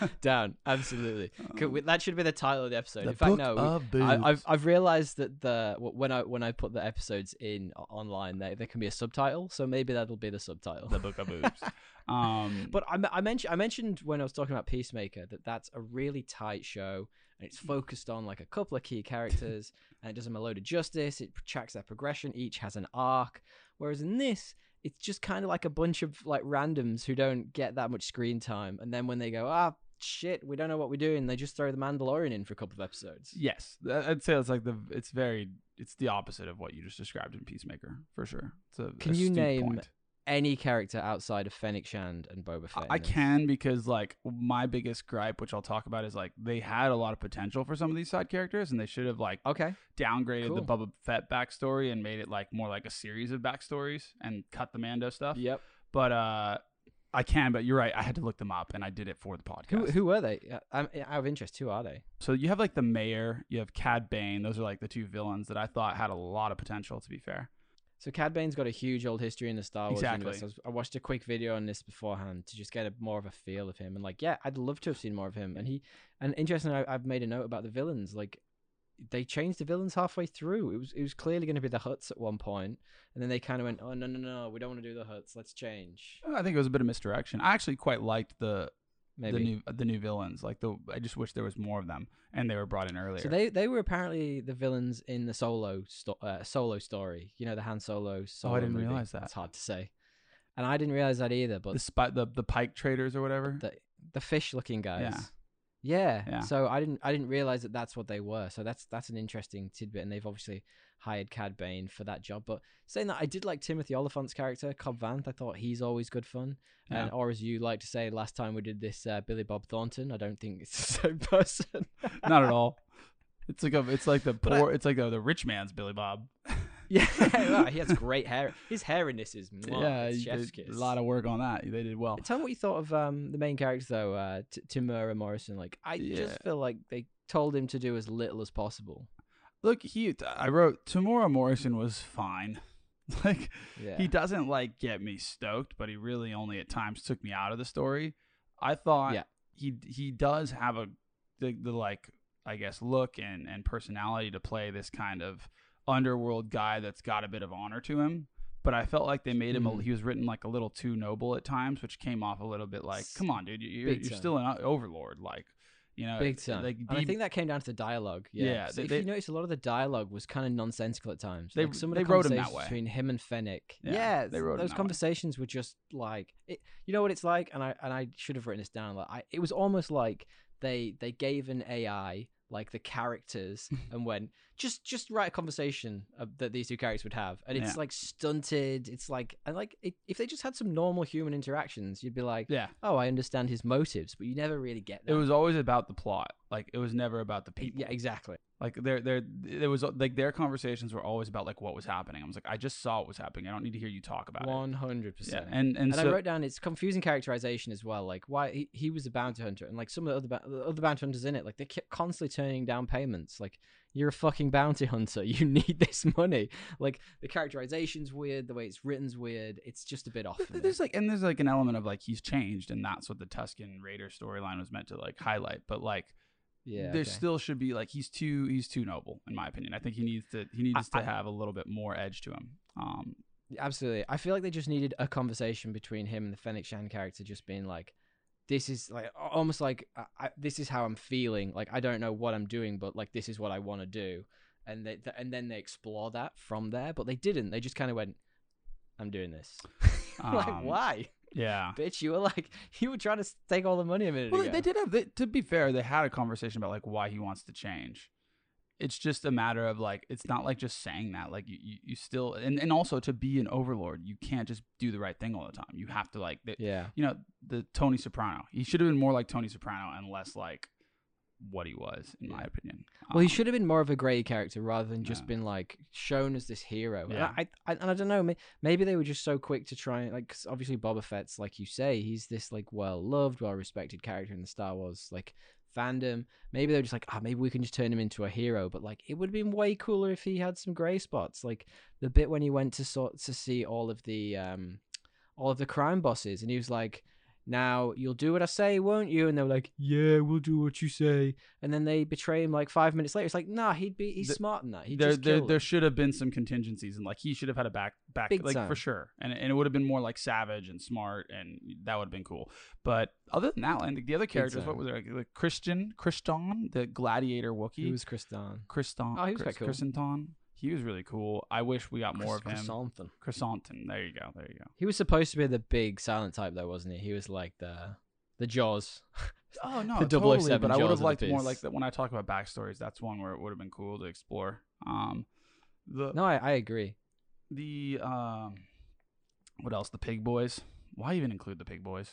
down absolutely. Could we- that should be the title of the episode. The In fact, Book no. we- of Boobs. I, I've I've realized that the when I when I put the episodes in online, there there can be a subtitle, so maybe that'll be the subtitle. the Book of Boobs. Um, But I, I mentioned I mentioned when I was talking about Peacemaker that that's a really tight show and it's focused on like a couple of key characters and it does them a load of justice. It tracks their progression. Each has an arc. Whereas in this, it's just kind of like a bunch of like randoms who don't get that much screen time. And then when they go, ah, shit, we don't know what we're doing, they just throw the Mandalorian in for a couple of episodes. yes, I'd say it's like the it's very it's the opposite of what you just described in Peacemaker for sure. It's a Can you name point. Any character outside of Fennec Shand and Boba Fett? I I can because like my biggest gripe, which I'll talk about, is like they had a lot of potential for some of these side characters, and they should have like Okay. downgraded the Boba Fett backstory and made it like more like a series of backstories and cut the Mando stuff. Yep. But uh, I can. But you're right. I had to look them up, and I did it for the podcast. Who who were they? I'm out of interest. Who are they? So you have like the mayor, you have Cad Bane. Those are like the two villains that I thought had a lot of potential. To be fair, So Cad Bane's got a huge old history in the Star Wars Exactly. universe. I, was- I watched a quick video on this beforehand to just get a more of a feel of him, and like, yeah, I'd love to have seen more of him. And he, and interestingly, I, I've made a note about the villains. Like, they changed the villains halfway through. It was it was clearly going to be the Hutts at one point, and then they kind of went, oh no no no, we don't want to do the Hutts. Let's change. I think it was a bit of misdirection. I actually quite liked the Maybe. the new the new villains. Like the I just wish there was more of them, and they were brought in earlier. So they they were apparently the villains in the solo sto- uh, solo story. You know the Han Solo. Solo Oh, I didn't movie. realize that. It's hard to say, and I didn't realize that either. But the spy, the the Pyke traders or whatever. the the fish looking guys. Yeah. Yeah. Yeah. So I didn't I didn't realize that that's what they were. So that's that's an interesting tidbit, and they've obviously hired Cad Bane for that job. But saying that, I did like Timothy Olyphant's character, Cobb Vanth. I thought he's always good fun. And Yeah. or as you like to say, last time we did this, uh, Billy Bob Thornton. I don't think it's the same person. Not at all. It's like a it's like the But I- poor it's like the, the rich man's Billy Bob. yeah, well, he has great hair. His hair in this is mwah, yeah, chef's kiss. a lot of work on that. They did well. Tell me what you thought of um, the main character though, uh, T- Temuera Morrison. Like, I Yeah. just feel like they told him to do as little as possible. Look, he I wrote Temuera Morrison was fine. Like Yeah, he doesn't like get me stoked, but he really only at times took me out of the story. I thought Yeah. he he does have a the, the like I guess look and and personality to play this kind of underworld guy that's got a bit of honor to him. But I felt like they made him a, Mhm. he was written like a little too noble at times, which came off a little bit like, come on, dude, you- you're, you're still an overlord, like you know, big time. Like and I think that came down to the dialogue. Yeah, Yeah, So they- if they- you notice, a lot of the dialogue was kind of nonsensical at times. They- like some of they the wrote him that conversations way. between him and Fennec. Yeah, Yeah, they wrote him those that way. conversations were just like, it, you know what it's like, and I and I should have written this down. Like, I, it was almost like they they gave an AI like the characters and went just just write a conversation uh, that these two characters would have, and it's Yeah. like stunted. It's like and like it, if they just had some normal human interactions, you'd be like, yeah. oh, I understand his motives, but you never really get that. It was always about the plot. Like it was never about the people. yeah, exactly. Like there, there, there was like their conversations were always about like what was happening. I was like, I just saw what was happening. I don't need to hear you talk about One hundred it. Yeah, percent. and and, And so I wrote down it's confusing characterization as well. Like why he, he was a bounty hunter, and like some of the other the other bounty hunters in it, like they kept constantly turning down payments. Like you're a fucking bounty hunter, you need this money. Like the characterization's weird, the way it's written's weird. It's just a bit off. th- there's like and there's like an element of like he's changed, and that's what the Tusken Raider storyline was meant to like highlight. But like yeah, there okay. still should be like he's too he's too noble in my opinion. I think he needs to he needs I- to have a little bit more edge to him. Um, Absolutely. I feel like they just needed a conversation between him and the Fennec Shand character, just being like, "This is like almost like I, I, this is how I'm feeling. Like I don't know what I'm doing, but like this is what I want to do." and they th- and then they explore that from there. But they didn't. They just kind of went, "I'm doing this." like Um, why, Yeah. bitch? You were like you were trying to take all the money a minute Well, ago. they did have. They, to be fair, they had a conversation about like why he wants to change. It's just a matter of like it's not like just saying that. Like you, you, you still and, and also to be an overlord, you can't just do the right thing all the time. You have to like the, Yeah. you know the Tony Soprano. He should have been more like Tony Soprano and less like what he was, in my opinion. Well, he Um, should have been more of a grey character rather than just Yeah. been like shown as this hero. And Yeah. I, I, and I don't know. Maybe they were just so quick to try and like. 'cause obviously, Boba Fett's like you say, he's this like well loved, well respected character in the Star Wars like fandom. Maybe they're just like, ah, maybe we can just turn him into a hero. But like, it would have been way cooler if he had some grey spots. Like the bit when he went to sort to see all of the um, all of the crime bosses, and he was like. Now you'll do what I say, won't you? And they were like, "Yeah, we'll do what you say." And then they betray him like five minutes later. It's like, nah, he'd be he's The- smart in that. He there, just there, there should have been some contingencies, and like he should have had a back, back, Big like time. for sure, and and it would have been more like savage and smart, and that would have been cool. But other than that, like the other characters, what was there? Like, like Christian, Christon, the gladiator Wookiee, Who was Kristan? Christon, Oh, he was quite cool. Christenton. He was really cool. I wish we got more of him. Chrysanthemum. Chrysanthemum. There you go. There you go. He was supposed to be the big silent type, though, wasn't he? He was like the the Jaws. Oh no, The totally. 007 But I would have liked more like that when I talk about backstories. That's one where it would have been cool to explore. Um, the No, I, I agree. the um, what else? The pig boys. Why even include the pig boys?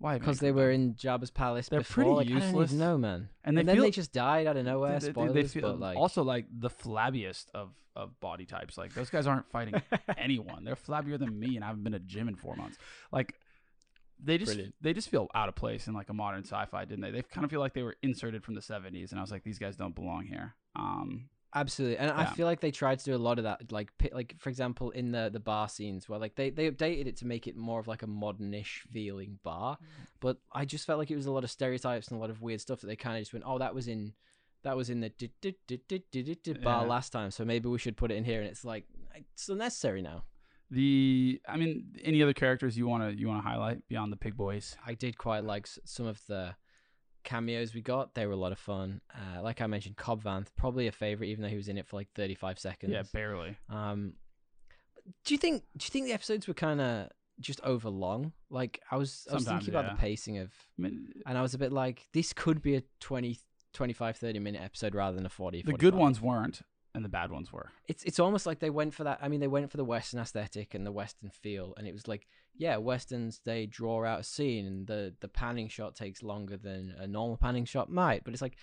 Why? Because they were in Jabba's palace They're before. pretty like, useless. know, man. and they and then they just died out of nowhere. they- Spoilers, they feel- but like also like the flabbiest of of body types. Like those guys aren't fighting anyone. They're flabbier than me, and I haven't been to gym in four months. Like they just Brilliant. they just feel out of place in like a modern sci-fi, didn't they? They kind of feel like they were inserted from the '70s, and I was like, these guys don't belong here. Um, Absolutely, and I feel like they tried to do a lot of that, like like for example in the the bar scenes where like they they updated it to make it more of like a modernish feeling bar, but I just felt like it was a lot of stereotypes and a lot of weird stuff that they kind of just went, oh, that was in that was in the di- di- di- bar Yeah. last time, so maybe we should put it in here, and it's like it's unnecessary now. the I mean, any other characters you want to you want to highlight beyond the pig boys? I did quite like some of the cameos we got; they were a lot of fun. Uh, like I mentioned, Cobb Vanth, probably a favorite, even though he was in it for like thirty five seconds. Yeah, barely. Um, do you think do you think the episodes were kind of just over long? Like I was I was Sometimes, thinking about yeah. the pacing of, I mean, and I was a bit like, this could be a 20, 25, 30 minute episode rather than a 40. the good ones weren't, and the bad ones were. It's it's almost like they went for that. I mean, they went for the Western aesthetic and the Western feel, and it was like, yeah, Westerns they draw out a scene, and the the panning shot takes longer than a normal panning shot might. But it's like,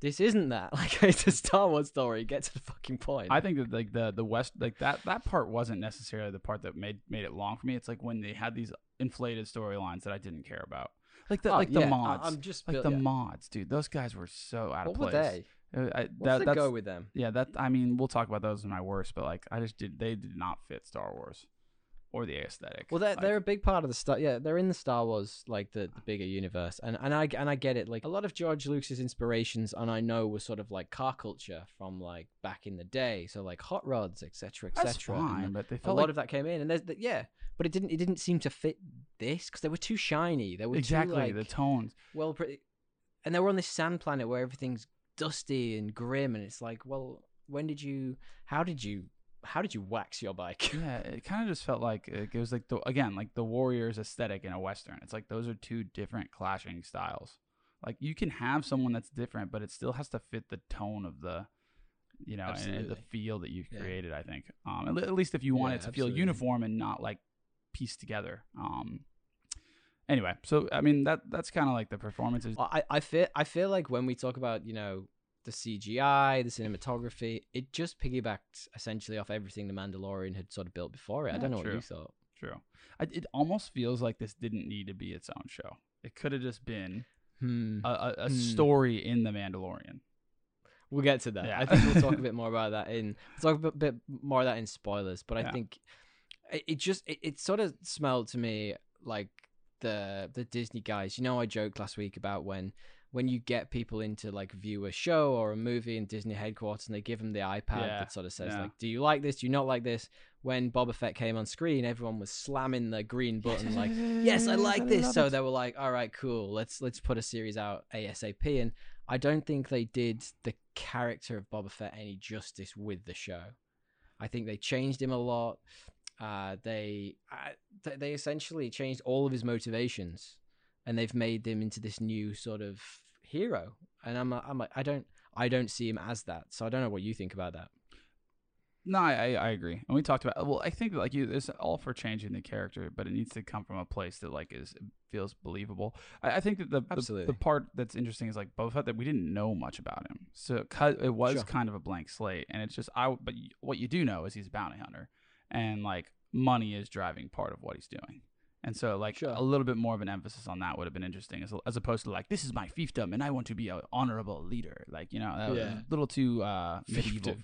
this isn't that. Like it's a Star Wars story. Get to the fucking point. I think that like the the west like that that part wasn't necessarily the part that made made it long for me. It's like when they had these inflated storylines that I didn't care about, like the Oh, like the yeah, I- mods, I'm just like built- the yeah. mods, dude. Those guys were so out What of were place. they? Uh, I, What's that, the go with them? yeah. That I mean, we'll talk about those in my worst, but like I just did they did not fit Star Wars or the aesthetic. Well, they're Like, they're a big part of the Star. Yeah, they're in the Star Wars like the, the bigger universe, and and I and I get it. Like a lot of George Lucas's inspirations, and I know were sort of like car culture from like back in the day. So like hot rods, etc., etc. fine, but they felt A felt lot like of that came in, and there's the, yeah, but it didn't it didn't seem to fit this because they were too shiny. They were exactly too, like, the tones. well, pretty, and they were on this sand planet where everything's dusty and grim, and it's like, well, when did you? How did you? How did you wax your bike? Yeah, it kind of just felt like it was like the again like the Warriors aesthetic in a western. It's like those are two different clashing styles. Like you can have someone that's different, but it still has to fit the tone of the, you know, and the feel that you've Yeah. created. I think, um, at, at least if you want Yeah, it to feel uniform and not like pieced together. Um, anyway, so I mean that that's kind of like the performances. I, I feel I feel like when we talk about you know the CGI, the cinematography, it just piggybacked essentially off everything the Mandalorian had sort of built before it. I don't know true. what you thought. True. I, it almost feels like this didn't need to be its own show. It could have just been Hmm. a, a, a Hmm. story in the Mandalorian. We'll get to that. Yeah. I think we'll talk a bit more about that in we'll talk a bit, bit more of that in spoilers. But I Yeah. think it, it just it, it sort of smelled to me like the the Disney guys. You know, I joked last week about when when you get people into like view a show or a movie in Disney headquarters and they give them the iPad Yeah, that sort of says yeah. like, "Do you like this? Do you not like this?" When Boba Fett came on screen, everyone was slamming the green button like, "Yes, I like this." So they were like, "All right, cool. Let's let's put a series out ASAP." And I don't think they did the character of Boba Fett any justice with the show. I think they changed him a lot. Uh, they uh, th- they essentially changed all of his motivations, and they've made him into this new sort of hero. And I'm I'm a, I don't I don't see him as that. So I don't know what you think about that. No, I, I agree, and we talked about. Well, I think like you, it's all for changing the character, but it needs to come from a place that like is feels believable. I, I think that the, the Absolutely. the part that's interesting is like Boba Fett that we didn't know much about him, so it was Sure. kind of a blank slate, and it's just I. But what you do know is he's a bounty hunter, and like money is driving part of what he's doing. And so, like Sure. a little bit more of an emphasis on that would have been interesting, as, as opposed to like this is my fiefdom and I want to be an honorable leader. Like you know, that was a little too uh, medieval, a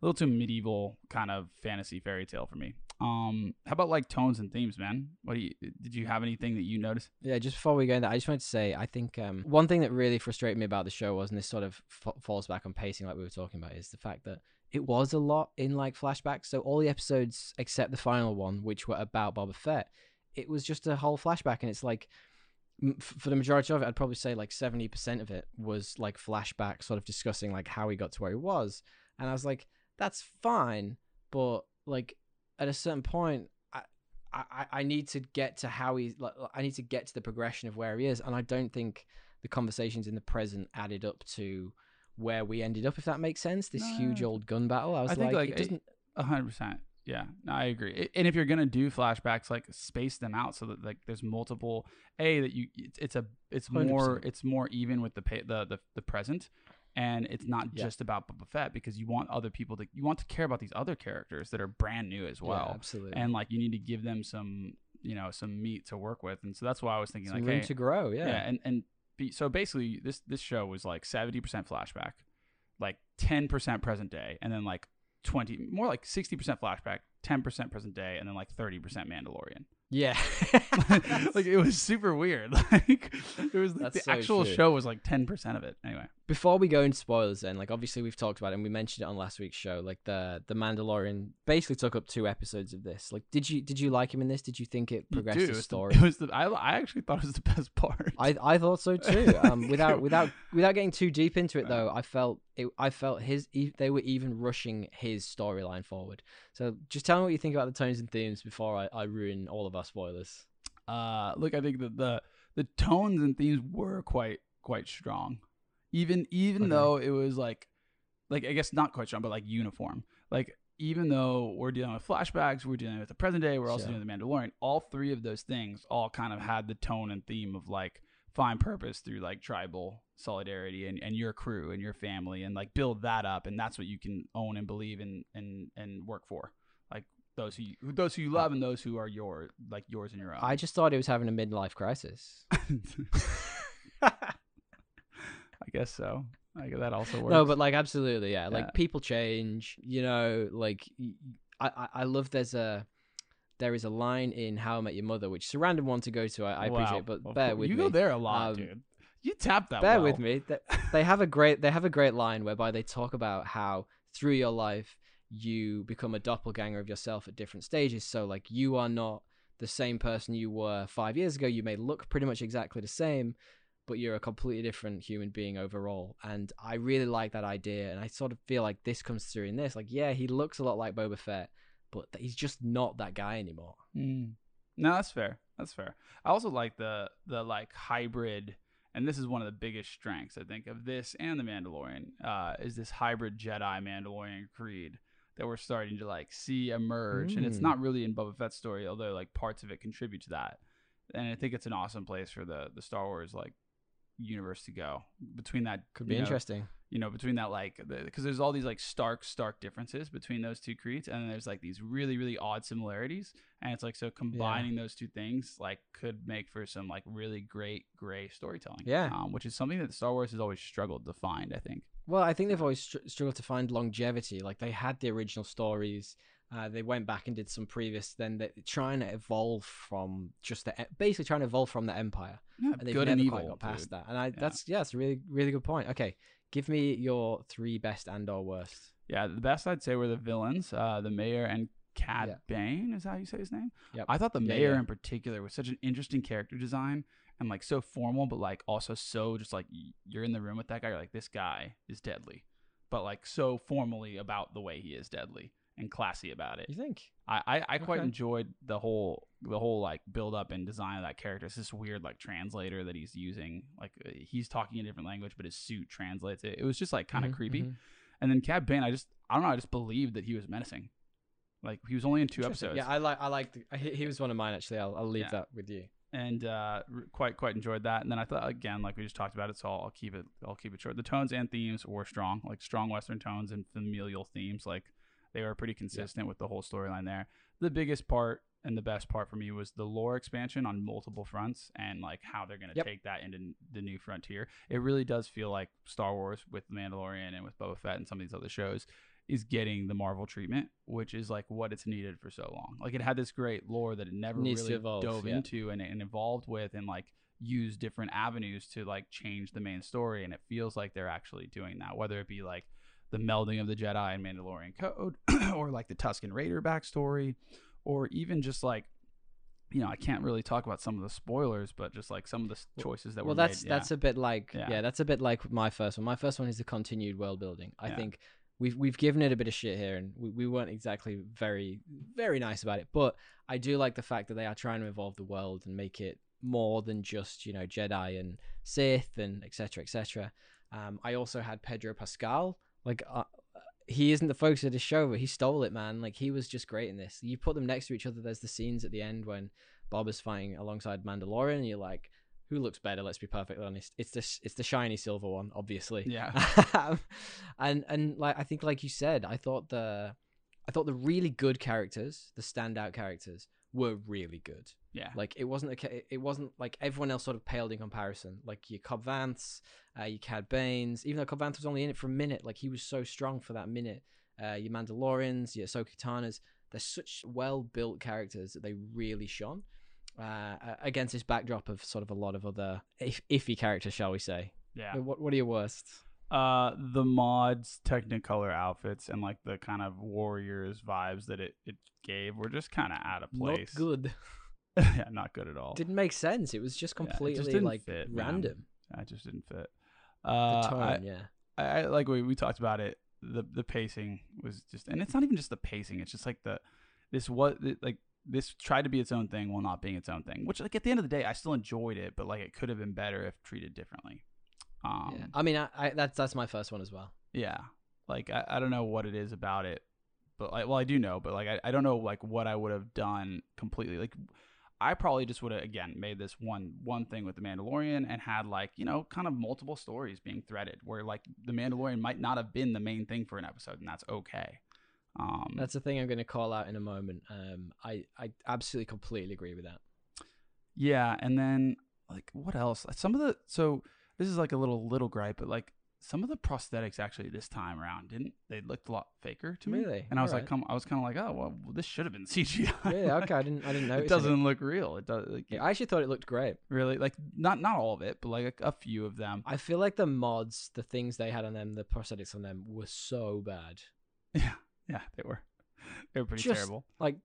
little too medieval kind of fantasy fairy tale for me. Um, how about like tones and themes, man? What do you did you have anything that you noticed? Yeah, just before we go into that, I just wanted to say I think um, one thing that really frustrated me about the show was, and this sort of f- falls back on pacing, like we were talking about, is the fact that it was a lot in like flashbacks. So all the episodes except the final one, which were about Boba Fett, it was just a whole flashback, and it's like for the majority of it, I'd probably say like seventy percent of it was like flashback, sort of discussing like how he got to where he was, and I was like, that's fine, but like at a certain point, I, I, I need to get to how he. Like, I need to get to the progression of where he is, and I don't think the conversations in the present added up to where we ended up. If that makes sense, this No, huge old gun battle. I was I think, like, like, it doesn't. A hundred percent. Yeah, no, I agree. And if you're gonna do flashbacks, like space them out so that like there's multiple. A that you it's, a it's more 100%. it's more even with the pa- the the, the present, and it's not Yeah. just about Boba Fett because you want other people to you want to care about these other characters that are brand new as yeah, well, absolutely. and like you need to give them some you know some meat to work with, and so that's why I was thinking Some like room hey, to grow. Yeah. yeah, and and be, so basically this this show was like 70% flashback, like 10% present day, and then like 20 more like 60% flashback, 10% present day, and then like 30% Mandalorian. Yeah. like it was super weird. Like it was like the so actual true. show was like 10% of it. Anyway. before we go into spoilers then like obviously we've talked about it and we mentioned it on last week's show like the the mandalorian basically took up two episodes of this like did you did you like him in this did you think it progressed the story it was the I, I actually thought it was the best part. I, I thought so too. Um, without without without getting too deep into it though, I felt it. I felt his. They were even rushing his storyline forward. So just tell me what you think about the tones and themes before I, I ruin all of our spoilers. uh look i think that the the tones and themes were quite quite strong even even Okay. though it was like like i guess not quite strong but like uniform like even though we're dealing with flashbacks we're dealing with the present day we're also Sure. with the mandalorian all three of those things all kind of had the tone and theme of like find purpose through like tribal solidarity and, and your crew and your family and like build that up and that's what you can own and believe in and and work for those who you, those who you love and those who are your like yours and your own I just thought he was having a midlife crisis. I guess so. I guess that also works. no, but like absolutely, yeah. Like Yeah. people change. You know, like I, I love there's a. There is a line in How I Met Your Mother, which is a random one to go to. I, I Wow. appreciate, but Of bear with you me. go there a lot, Um, dude. You tap that. bear well. with me Th- they have a great they have a great line whereby they talk about how through your life you become a doppelganger of yourself at different stages so like you are not the same person you were five years ago you may look pretty much exactly the same but you're a completely different human being overall and i really like that idea and i sort of feel like this comes through in this like yeah he looks a lot like boba fett but he's just not that guy anymore Mm. No, that's fair. That's fair. I also like the the like hybrid, and this is one of the biggest strengths I think of this and the Mandalorian. Uh, is this hybrid Jedi Mandalorian creed that we're starting to like see emerge, and it's Mm. not really in Boba Fett's story, although like parts of it contribute to that. And I think it's an awesome place for the the Star Wars like universe to go between that could be know, interesting you know between that like because there's all these like stark stark differences between those two creeds and then there's like these really really odd similarities and it's like so combining those two things like could make for some like really great gray storytelling Yeah. um, which is something that star wars has always struggled to find i think Well, I think they've always str- struggled to find longevity. Like they had the original stories, uh, they went back and did some previous. Then they're trying to evolve from just the basically trying to evolve from the empire, yeah and they've good never and quite evil got past dude. that. And I that's yeah, that's a really really good point. Okay, give me your three best and or worst. yeah the best i'd say were the villains uh, the mayor and Cad Yeah. Bane is how you say his name. Yep. I thought the Yeah, mayor yeah. in particular was such an interesting character design and like so formal, but like also so just like you're in the room with that guy, you're like this guy is deadly, but like so formally about the way he is deadly and classy about it. You think? I, I, I quite Okay. enjoyed the whole the whole like build up and design of that character. It's this weird like translator that he's using. Like uh, he's talking a different language, but his suit translates it. It was just like kind of Mhm, creepy. mhm. And then Cad Bane, I just I don't know, I just believed that he was menacing. Like he was only in two episodes, Yeah, I like. I like. He, he was one of mine actually. I'll, I'll leave Yeah. that with you. And uh, quite quite enjoyed that. And then I thought again, like we just talked about it, so I'll, I'll keep it I'll keep it short. The tones and themes were strong, like strong Western tones and familial themes. Like they were pretty consistent with the whole storyline there. The biggest part and the best part for me was the lore expansion on multiple fronts and like how they're going to Yep. take that into the new frontier. It really does feel like Star Wars with The Mandalorian and with Boba Fett and some of these other shows is getting the Marvel treatment, which is like what it's needed for so long. Like it had this great lore that it never Needs really evolve, dove yeah. into and, and evolved with and like used different avenues to like change the main story. And it feels like they're actually doing that, whether it be like the melding of the Jedi and Mandalorian code or like the Tusken Raider backstory or even just like you know, I can't really talk about some of the spoilers, but just like some of the choices that well, were that's made. yeah. that's a bit like Yeah. yeah. that's a bit like my first one. My first one is the continued world building. I Yeah. think we've we've given it a bit of shit here, and we, we weren't exactly very very nice about it. But I do like the fact that they are trying to evolve the world and make it more than just you know Jedi and Sith and etc. etc. Um, I also had Pedro Pascal. Like uh, he isn't the focus of the show, but he stole it, man. Like he was just great in this. You put them next to each other. There's the scenes at the end when Bob is fighting alongside Mandalorian, and you're like, who looks better? Let's be perfectly honest. It's the it's the shiny silver one, obviously. Yeah. and and like I think, like you said, I thought the I thought the really good characters, the standout characters, were really good. yeah. Like it wasn't a, it wasn't like everyone else sort of paled in comparison. Like your Cobb Vanth, uh, your Cad Baines, even though Cobb Vanth was only in it for a minute, like he was so strong for that minute. Uh, your Mandalorians, your Ahsoka Tanas, they're such well built characters that they really shone uh, against this backdrop of sort of a lot of other if- iffy characters, shall we say? yeah. What What are your worst? Uh, the mods, Technicolor outfits, and like the kind of warriors vibes that it, it gave were just kind of out of place. Not good. yeah, not good at all. Didn't make sense. It was just Yeah, just completely like fit, man. random. That just didn't fit. The Uh, tone, I, yeah. I, I like we we talked about it. The the pacing was just, and it's not even just the pacing. It's just like the this what like this tried to be its own thing while not being its own thing. Which like at the end of the day, I still enjoyed it, but like it could have been better if treated differently. Um, yeah. I mean, I, I, that's that's my first one as well. Yeah. Like I, I don't know what it is about it, but like well I do know, but like I, I don't know like what I would have done completely. Like I probably just would have again made this one one thing with the Mandalorian and had like, you know, kind of multiple stories being threaded where like the Mandalorian might not have been the main thing for an episode and that's okay. Um That's the thing I'm going to call out in a moment. Um, I, I absolutely completely agree with that. Yeah, and then like what else? Some of the so this is like a little little gripe, but like some of the prosthetics actually this time around didn't they looked a lot faker to me. Really? And I was like, come, I was kind of like, oh well, this should have been CGI. Really? Okay, I didn't I didn't notice. it doesn't look real. It does. Like, Yeah, I actually thought it looked great. really like not not all of it, but like a, a few of them. I feel like the mods, the things they had on them, the prosthetics on them, were so bad. Yeah, yeah, they were. They were pretty Just- terrible. Like,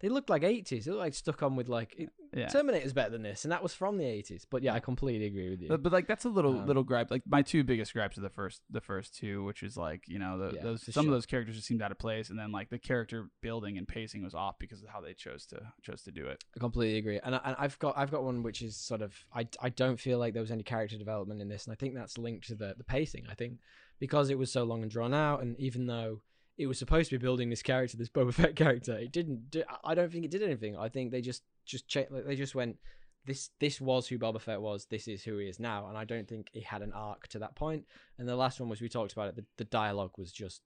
they looked like 80s. They looked like stuck on with like it, Yeah. Terminator's better than this, and that was from the 80s. But yeah, I completely agree with you. But, but like that's a little Um, little gripe. Like my two biggest gripes are the first the first two, which is like you know the, Yeah, those some sure. of those characters just seemed out of place, and then like the character building and pacing was off because of how they chose to chose to do it. I completely agree, and, I, and I've got I've got one which is sort of I, I don't feel like there was any character development in this, and I think that's linked to the the pacing. I think because it was so long and drawn out, and even though it was supposed to be building this character, this Boba Fett character, it didn't. Do, I don't think it did anything. I think they just just like, they just went. This this was who Boba Fett was. This is who he is now, and I don't think he had an arc to that point. And the last one was we talked about it. The, the dialogue was just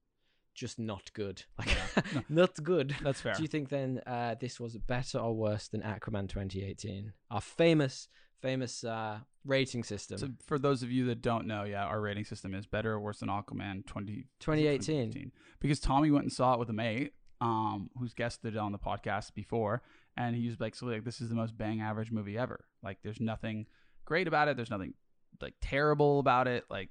just not good. Like No. not good. That's fair. Do you think then uh, this was better or worse than Aquaman 2018? Our famous, famous uh, rating system. So for those of you that don't know, yeah, our rating system is better or worse than Aquaman 20, 2018. because Tommy went and saw it with a mate, um, who's guested on the podcast before, and he was basically like, "This is the most bang average movie ever. Like, there's nothing great about it. There's nothing like terrible about it. Like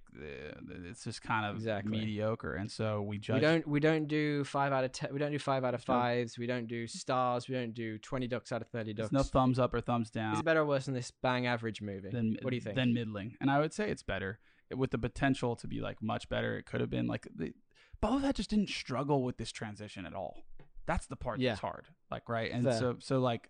it's just kind of Exactly. mediocre, and so we judge. We don't we don't do five out of ten. We don't do five out of No. fives. We don't do stars. We don't do twenty ducks out of thirty There's ducks. no thumbs up or thumbs down. Is it better or worse than this bang average movie? than what do you think? than middling and i would say it's better with the potential to be like much better it could have been like the boba fett just didn't struggle with this transition at all that's the part Yeah. that's hard like right and Fair. so so like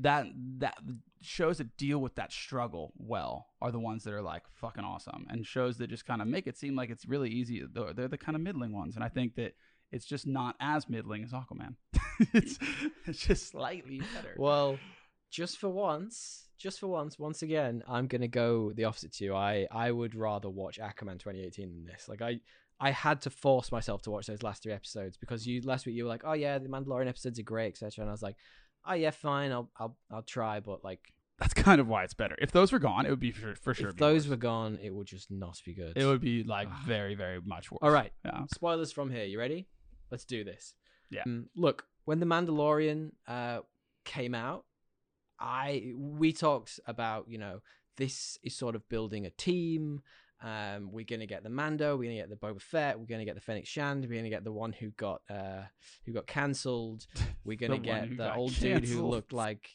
that that shows that deal with that struggle well are the ones that are like fucking awesome and shows that just kind of make it seem like it's really easy they're, they're the kind of middling ones and i think that it's just not as middling as aquaman it's, it's just slightly better Well, just for once, just for once, once again, I'm gonna go the opposite to you. I I would rather watch Aquaman 2018 than this. Like I I had to force myself to watch those last three episodes because you last week you were like, oh yeah, the Mandalorian episodes are great, etc. And I was like, oh yeah, fine, I'll I'll I'll try, but like that's kind of why it's better if those were gone it would be for, for sure if those worse. were gone, it would just not be good. It would be like very, very much worse. All right, Yeah. spoilers from here. You ready? Let's do this. Yeah. Um, look, when the Mandalorian uh, came out, I we talked about you know this is sort of building a team. Um, we're gonna get the Mando. We're gonna get the Boba Fett. We're gonna get the Fennec Shand. We're gonna get the one who got uh, who got cancelled. We're gonna get the old dude who looked like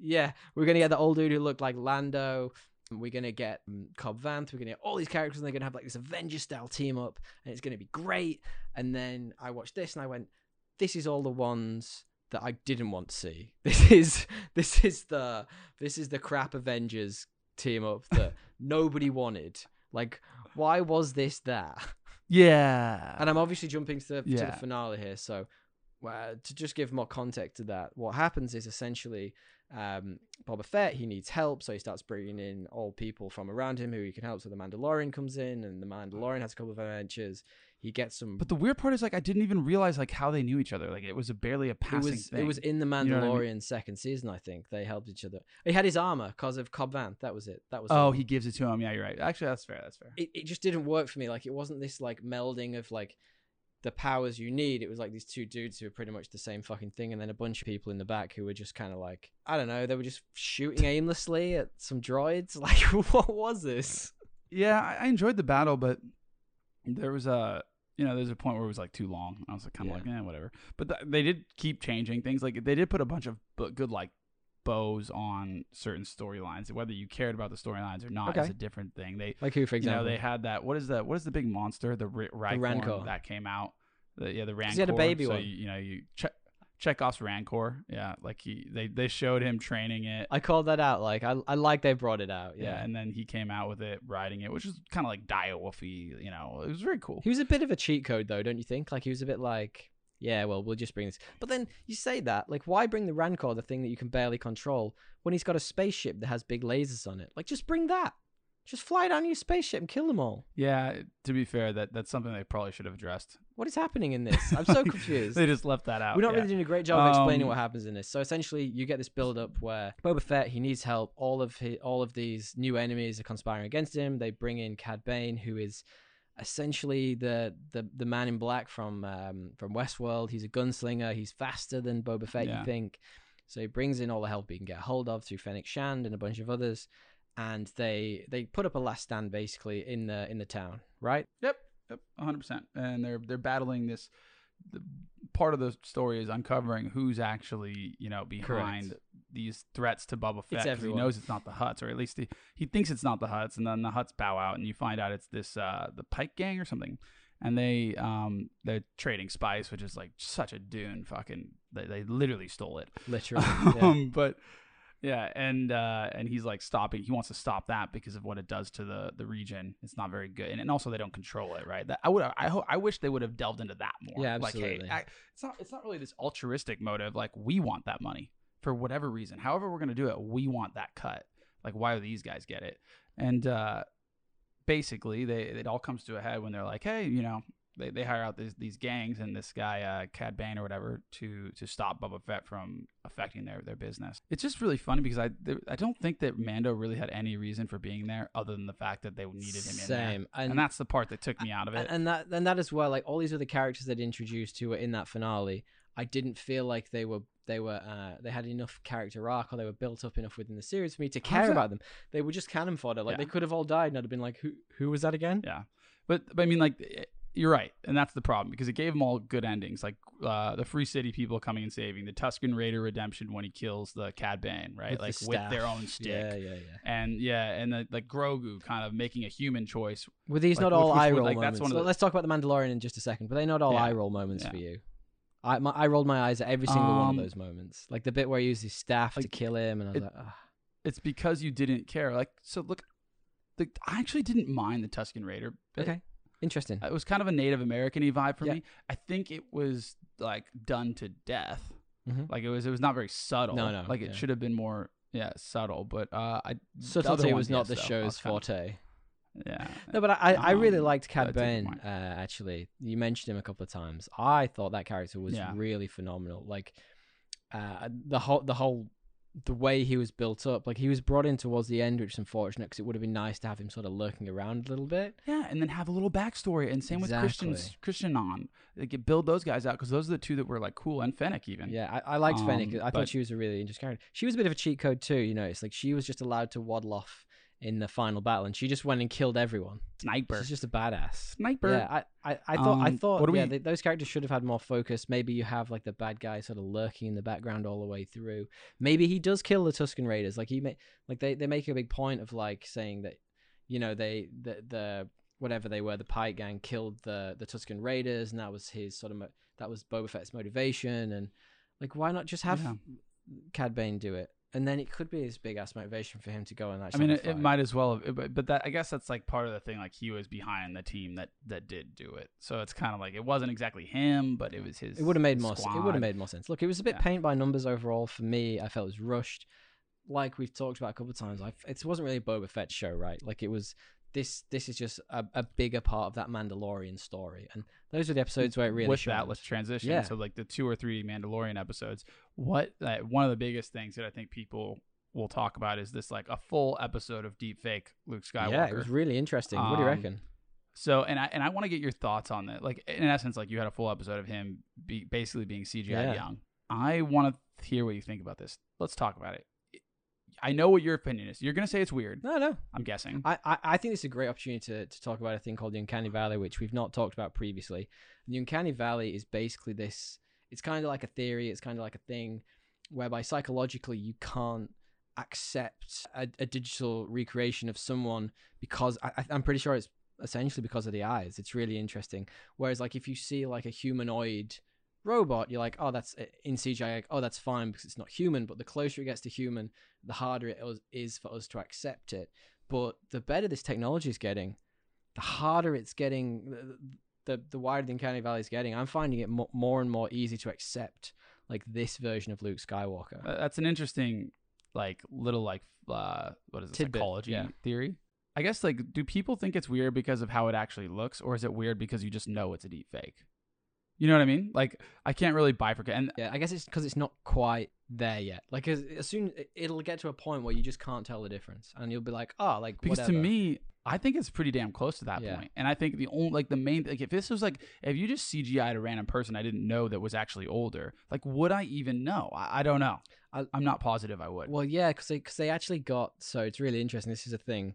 yeah. We're gonna get the old dude who looked like Lando. We're gonna get um, Cobb Vanth. We're gonna get all these characters, and they're gonna have like this Avengers style team up, and it's gonna be great. And then I watched this, and I went, "This is all the ones that I didn't want to see. This is this is the this is the crap Avengers team up that nobody wanted. Like, why was this that? Yeah. And I'm obviously jumping to the, to Yeah. the finale here. So, uh, to just give more context to that, what happens is essentially um, Boba Fett, he needs help. So he starts bringing in all people from around him who he can help. So the Mandalorian comes in, and the Mandalorian has a couple of adventures. He gets some. but the weird part is like I didn't even realize like how they knew each other. Like it was a barely a it passing was thing. it was in the know I Mandalorian mean? second season, I think. They helped each other. He had his armor because of Cobb Vanth. That was it. That was Oh, he gives it to him. Yeah, you're right. Actually, that's fair. That's fair. it, it just didn't work for me. Like it wasn't this like melding of like the powers you need. It was like these two dudes who were pretty much the same fucking thing, and then a bunch of people in the back who were just kind of like I don't know. They were just shooting aimlessly at some droids. Like what was this? Yeah, I, enjoyed the battle, but there was a you know there's a point where it was like too long. I was like, kind of Yeah. like, eh, whatever. But th- they did keep changing things. Like they did put a bunch of good like bows on certain storylines. Whether you cared about the storylines or not is Okay. a different thing. They Like who, for you know example? they had that. What is that? What is the big monster? The, R- Rancor Rancor. that came out. The, yeah, the Rancor. he had a baby so one. You, you know you check. Chekhov's Rancor, yeah, like he they they showed him training it, I called that out. Like I, I like they brought it out. yeah, Yeah. and then he came out with it, riding it, which is kind of like dire wolfy, you know, it was very cool. He was a bit of a cheat code, though, don't you think? Like he was a bit like, yeah, well, we'll just bring this. But then you say that, like, why bring the Rancor, the thing that you can barely control, when he's got a spaceship that has big lasers on it? Like, just bring that. Just fly down your spaceship and kill them all. Yeah, to be fair, that that's something they probably should have addressed. What is happening in this? I'm so confused. they just left that out. We're not yeah. really doing a great job of explaining Um, what happens in this. So essentially, you get this build up where Boba Fett he needs help. All of his, all of these new enemies are conspiring against him. They bring in Cad Bane, who is essentially the the, the man in black from um, from Westworld. He's a gunslinger. He's faster than Boba Fett. Yeah. You think? So he brings in all the help he can get hold of through Fennec Shand and a bunch of others, and they they put up a last stand basically in the in the town, right? Yep, yep, 100. percent And they're they're battling this. The part of the story is uncovering who's actually you know behind Correct. these threats to Boba Fett. he knows it's not the Hutts, or at least he, he thinks it's not the Hutts, and then the Hutts bow out, and you find out it's this uh the Pyke Gang or something. And they um they're trading spice, which is like such a dune fucking. They, they literally stole it. Literally. yeah. um, but yeah, and uh, and he's like stopping. He wants to stop that because of what it does to the the region. It's not very good, and, and also they don't control it, right? That I would I hope I wish they would have delved into that more. Yeah, Like, absolutely. hey, I, it's not it's not really this altruistic motive. Like we want that money for whatever reason. However we're gonna do it, we want that cut. Like why do these guys get it? And uh, basically, they it all comes to a head when they're like, hey, you know, they, they hire out these these gangs and this guy uh, Cad Bane or whatever to to stop Boba Fett from affecting their their business. It's just really funny because I there, I don't think that Mando really had any reason for being there other than the fact that they needed him in there. Same. And, And- that's the part that took me out of it. and, and that and that as well like all these other characters that introduced who were in that finale I didn't feel like they were they were uh, they had enough character arc or they were built up enough within the series for me to care about them. They were just cannon fodder. Like Yeah. they could have all died, and I'd have been like, who who was that again? Yeah, but, but I mean, like you're right, and that's the problem because it gave them all good endings, like uh, the Free City people coming and saving, the Tusken Raider redemption when he kills the Cad Bane, right? With the like with their own stick. Yeah, yeah, yeah. And yeah, and the, like Grogu kind of making a human choice. Were these Like, not all eye roll like, moments? one the- Let's talk about the Mandalorian in just a second. But they not all Yeah. eye roll moments Yeah. for you. I my, I rolled my eyes at every single one Um, of those moments, like the bit where he used his staff to kill him, and I was it- like, Ugh. It's because you didn't care. Like so, look, the, I actually didn't mind the Tusken Raider. bit. okay, interesting. It was kind of a Native American vibe for Yeah. me. I think it was like done to death. Mhm. Like it was, it was not very subtle. No, no, Like it yeah. should have been more, yeah, subtle. But uh, I Subtlety was not the. Show's forte. Yeah. No, but I, I, I really Um, liked Cad that's a good Bane. Uh, actually, you mentioned him a couple of times. I thought that character was Yeah. really phenomenal. Like uh, the whole the whole the way he was built up. Like he was brought in towards the end, which is unfortunate because it would have been nice to have him sort of lurking around a little bit. Yeah, and then have a little backstory, and same with Christian Christian on. Could build those guys out because those are the two that were like cool, and Fennec even. Yeah, I, I liked Fennec. Um, I thought she was a really interesting character. She was a bit of a cheat code too. You know, it's like she was just allowed to waddle off in the final battle, and she just went and killed everyone. Sniper. She's just a badass. Sniper. Yeah, I, I, I thought, I Um, thought, what yeah, we- th- those characters should have had more focus. Maybe you have like the bad guy sort of lurking in the background all the way through. Maybe he does kill the Tusken Raiders. Like he, ma- like they, they make a big point of like saying that, you know, they, the, the whatever they were, the Pyke Gang killed the the Tusken Raiders, and that was his sort of mo- that was Boba Fett's motivation, and like why not just have Yeah. Cad Bane do it? And then it could be his big ass motivation for him to go and actually. I mean, it, it might as well have, but, but that I guess that's like part of the thing. Like he was behind the team that that did do it, so it's kind of like it wasn't exactly him, but it was his. It would have made his more. Sense. It would have made more sense. Look, it was a bit Yeah. paint by numbers overall for me. I felt it was rushed. Like we've talked about a couple of times, I, it wasn't really a Boba Fett show, right? Like it was. This this is just a, a bigger part of that Mandalorian story, and those are the episodes where it really with that let's transition Yeah. so like the two or three mandalorian episodes what uh, one of the biggest things that i think people will talk about is this like a full episode of deep fake luke skywalker Yeah, it was really interesting. what do you Um, reckon? so and i and i want to get your thoughts on that like in essence like you had a full episode of him be, basically being cgi Yeah. young i want to hear what you think about this let's talk about it i know what your opinion is you're gonna say it's weird No, no. i'm guessing I, I, I think it's a great opportunity to, to talk about a thing called the Uncanny Valley, which we've not talked about previously. The Uncanny Valley is basically this it's kind of like a theory, it's kind of like a thing whereby psychologically you can't accept a, a digital recreation of someone because I, I- I'm pretty sure it's essentially because of the eyes. It's really interesting. Whereas, like, if you see like a humanoid robot, you're like, oh, that's in CGI, like, oh, that's fine because it's not human. But the closer it gets to human, the harder it is- for us to accept it. But the better this technology is getting, the harder it's getting. The, the, the wider the uncanny valley is getting, I'm finding it mo- more and more easy to accept like this version of Luke Skywalker. Uh, that's an interesting like little like uh what is it Tidbit, psychology yeah. theory i guess like do people think it's weird because of how it actually looks or is it weird because you just know it's a deep fake you know what i mean like i can't really bifurcate and Yeah, I guess it's because it's not quite there yet. Like as, as soon it'll get to a point where you just can't tell the difference, and you'll be like, oh, like because whatever. to me i think it's pretty damn close to that Yeah. point. and i think the only like the main like if this was like if you just cgi'd a random person i didn't know that was actually older like would i even know i, I don't know I- i'm not positive i would Well, yeah, because they, cause they actually got so it's really interesting. This is a thing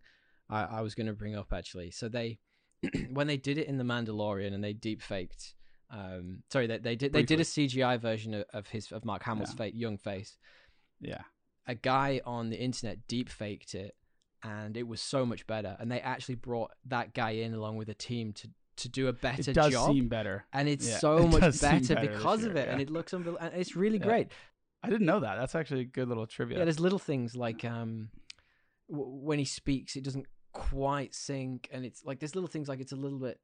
I, I was going to bring up actually. So they when they did it in the Mandalorian and they deep faked. Um, sorry, they, they did they did a CGI version of, of his of Mark Hamill's Yeah. fa- young face. yeah A guy on the internet deep faked it, and it was so much better. And they actually brought that guy in along with a team to to do a better it does job. seem better and it's Yeah, so it much better, better because of year, it, and it looks unbelievable. And it's really Yeah. great. i didn't know that that's actually a good little trivia Yeah, there's little things like um, w- when he speaks, it doesn't quite sync, and it's like there's little things like it's a little bit.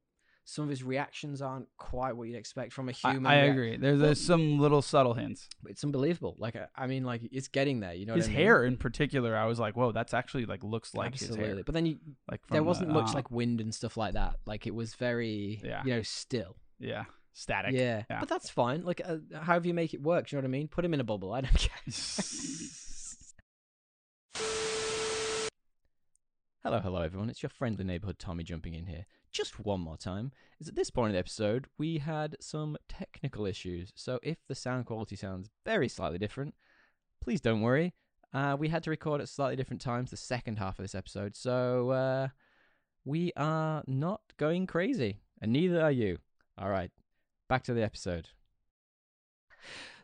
Some of his reactions aren't quite what you'd expect from a human. I rea- agree. There's, there's some little subtle hints. It's unbelievable. Like I, I mean, like it's getting there. You know, his what I mean? hair in particular, I was like, whoa, that's actually like looks like Absolutely. his hair. But then you, Like there from the- wasn't much uh, like wind and stuff like that. Like it was very, Yeah. you know, still. yeah, static. Yeah. Yeah. but that's fine. Like, uh, however you make it work. You know what I mean? Put him in a bubble. I don't care. Hello, hello, everyone. It's your friendly neighborhood Tommy jumping in here. just one more time is at this point in the episode, we had some technical issues. So if the sound quality sounds very slightly different, please don't worry. Uh, we had to record at slightly different times the second half of this episode. So uh, we are not going crazy, and neither are you. All right, back to the episode.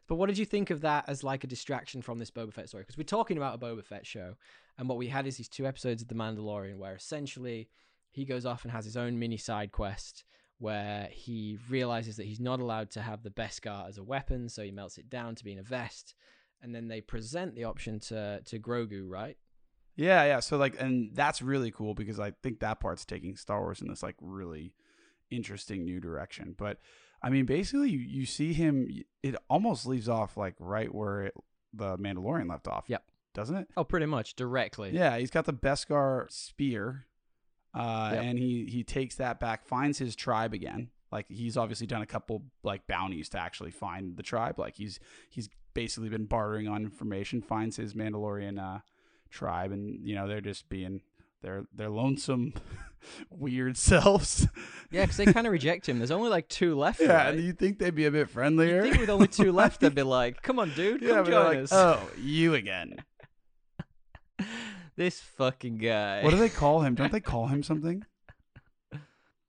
But what did you think of that as like a distraction from this Boba Fett story? Because we're talking about a Boba Fett show, and what we had is these two episodes of The Mandalorian where essentially he goes off and has his own mini side quest where he realizes that he's not allowed to have the Beskar as a weapon, so he melts it down to be in a vest, and then they present the option to to Grogu, right? Yeah, yeah. So like, and that's really cool because I think that part's taking Star Wars in this like really interesting new direction. But I mean, basically, you, you see him. It almost leaves off like right where it, the Mandalorian left off. Yep. Doesn't it? Oh, pretty much directly. Yeah, he's got the Beskar spear, uh, Yep. and he he takes that back, finds his tribe again. Like he's obviously done a couple like bounties to actually find the tribe. Like he's he's basically been bartering on information, finds his Mandalorian uh, tribe, and you know they're just being they're they're lonesome, weird selves. Yeah, because they kind of reject him. There's only like two left. yeah, right? and you think they'd be a bit You friendlier? think with only two left, they'd be like, "Come on, dude, yeah, come join like, us." oh, you again. this fucking guy. What do they call him? Don't they call him something?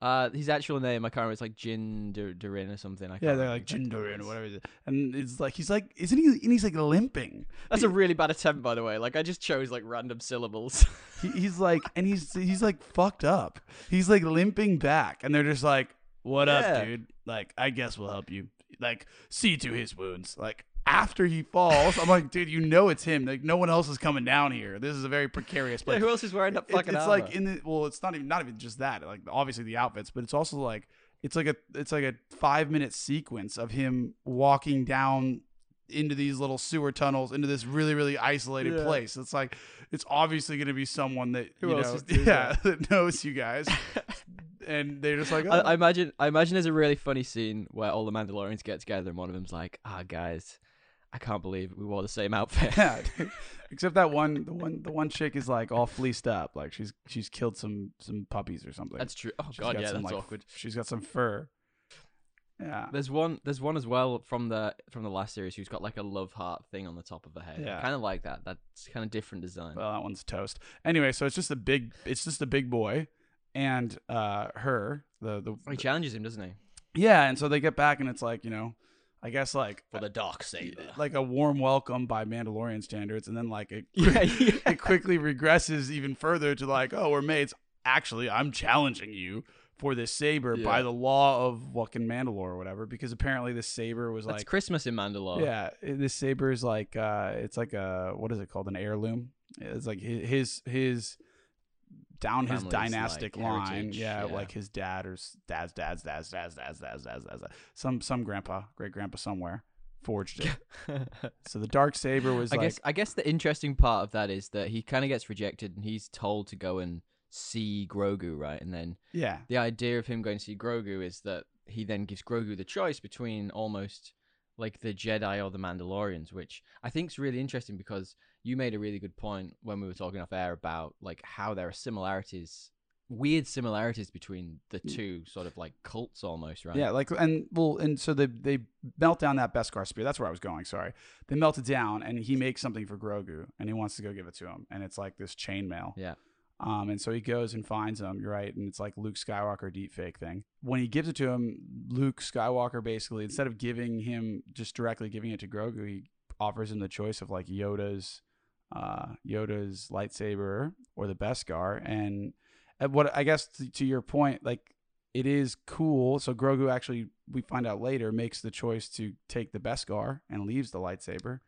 Uh, his actual name, I can't remember. It's like Jin Dur- Durin or something. I can't Yeah, they're like it Jindurin or whatever. it is. And it's like he's like, isn't he? And he's like limping. That's a really bad attempt, by the way. Like I just chose like random syllables. He, he's like, and he's he's like fucked up. He's like limping back, and they're just like, "What Yeah. up, dude? Like, I guess we'll help you. Like, see to his wounds. Like." After he falls, I'm like, dude, you know it's him. Like, no one else is coming down here. This is a very precarious yeah, place. who else is wearing that It- fucking it's armor? like in the well, it's not even not even just that. Like obviously the outfits, but it's also like it's like a it's like a five minute sequence of him walking down into these little sewer tunnels into this really really isolated Yeah. place. It's like it's obviously going to be someone that Who you know, yeah, that knows you guys, and they're just like, oh. I imagine. I imagine there's a really funny scene where all the Mandalorians get together, and one of them's like, "Ah, guys, I can't believe we wore the same outfit." yeah, except that one the one the one chick is like all fleeced up, like she's she's killed some some puppies or something. that's true. Oh She's god, got yeah, some, that's like, awkward. She's got some fur. Yeah. There's one. There's one as well from the from the last series who's got like a love heart thing on the top of her head. Yeah. kind of like that. That's kind of different design. Well, that one's toast. Anyway, so it's just a big it's just a big boy and uh her, the the he challenges him, doesn't he? Yeah, and so they get back and it's like, you know, I guess like For the dark saber. like a warm welcome by Mandalorian standards and then like it yeah, yeah. it quickly regresses even further to like, oh, we're mates. Actually, I'm challenging you for this saber by the law of fucking Mandalore or whatever because apparently this saber was That's like Christmas in Mandalore. Yeah, this saber is like uh it's like a what is it called an heirloom. It's like hi- his his down his dynastic line. Yeah, like his dad or dad's dad's dad's dad's dad's dad's dad's dad's, dad's some some grandpa, great grandpa somewhere forged it. so the dark saber was I like guess I guess the interesting part of that is that he kind of gets rejected and he's told to go and see Grogu, right? And then yeah. the idea of him going to see Grogu is that he then gives Grogu the choice between almost like the Jedi or the Mandalorians, which I think is really interesting because you made a really good point when we were talking off air about like how there are similarities, weird similarities between the two sort of like cults almost, right? Yeah, like and well, and so they they melt down that Beskar spear. That's where I was going. Sorry, they melt it down, and he makes something for Grogu, and he wants to go give it to him, and it's like this chainmail. Yeah. Um, and so he goes and finds him. You're right, and it's like Luke Skywalker deepfake thing. When he gives it to him, Luke Skywalker basically instead of giving him just directly giving it to Grogu, he offers him the choice of like Yoda's, uh, Yoda's lightsaber or the Beskar. And what I guess to, to your point, like it is cool. So Grogu actually, we find out later, makes the choice to take the Beskar and leaves the lightsaber,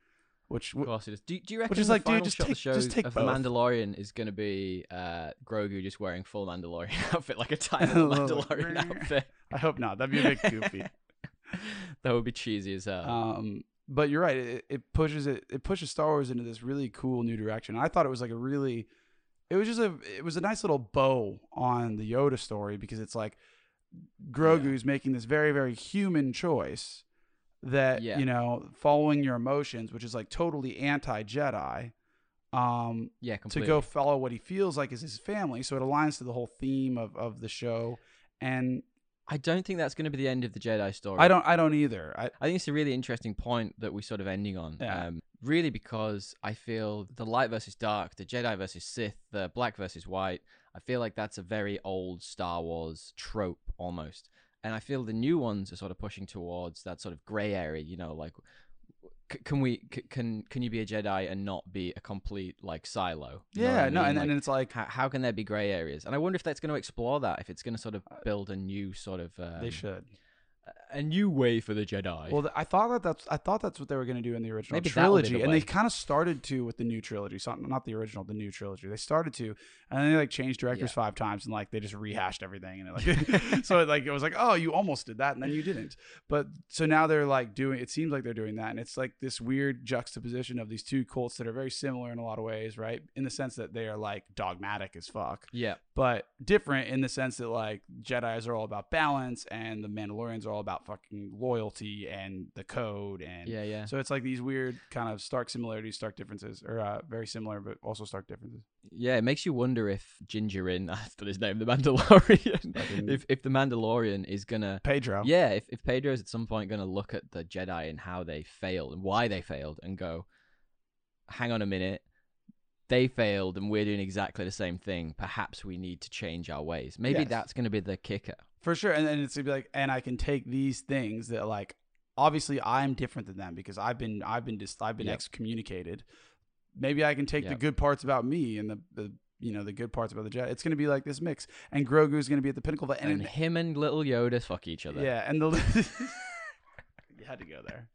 which Of course it is. Do, do you reckon Which is the like, dude, final just shot of the take- just show take of both. the Mandalorian is going to be uh, Grogu just wearing full Mandalorian outfit, like a tiny Mandalorian outfit? I hope not. That'd be a bit goofy. that would be cheesy as hell. Um, but you're right. It, it pushes it. It pushes Star Wars into this really cool new direction. I thought it was like a really, it was just a, it was a nice little bow on the Yoda story because it's like Grogu's making this very very human choice that Yeah. you know following your emotions, which is like totally anti Jedi. Um, yeah, to go follow what he feels like is his family. So it aligns to the whole theme of, of the show and I don't think that's going to be the end of the Jedi story. I don't I don't either. I I think it's a really interesting point that we're sort of ending on. Yeah. Um, really, because I feel the light versus dark, the Jedi versus Sith, the black versus white, I feel like that's a very old Star Wars trope almost. And I feel the new ones are sort of pushing towards that sort of gray area, you know, like c- can we c- can can you be a Jedi and not be a complete like silo? You know what yeah I no mean? and, Like, and it's like how, how can there be gray areas? And I wonder if that's going to explore that, if it's going to sort of build a new sort of um, they should. A new way for the Jedi. Well, th- I thought that that's I thought that's what they were going to do in the original Maybe that will be trilogy, the and way. they kind of started to with the new trilogy. So not the original, the new trilogy. They started to, and then they like changed directors five times, and like they just rehashed everything, and it, like so it, like it was like oh you almost did that, and then you didn't. But so now they're like doing. It seems like they're doing that, and it's like this weird juxtaposition of these two cults that are very similar in a lot of ways, right? In the sense that they are like dogmatic as fuck yeah. But different in the sense that like Jedi's are all about balance and the Mandalorians are all about fucking loyalty and the code and Yeah, yeah. so it's like these weird kind of stark similarities, stark differences, or uh, very similar but also stark differences. Yeah, it makes you wonder if Ginger in after his name, the Mandalorian, if if the Mandalorian is gonna, Pedro, yeah, if if Pedro is at some point gonna look at the Jedi and how they failed and why they failed and go, hang on a minute, they failed and we're doing exactly the same thing. Perhaps we need to change our ways. Maybe Yes. that's gonna be the kicker. for sure. And then it's gonna be like, and I can take these things that like obviously I'm different than them because I've been I've been dis- I've been Yep. excommunicated. Maybe I can take the good parts about me and the, the you know the good parts about the Jedi. It's gonna be like this mix, and Grogu's gonna be at the pinnacle of it. And, And, him and little Yoda fuck each other. Yeah, and the you had to go there.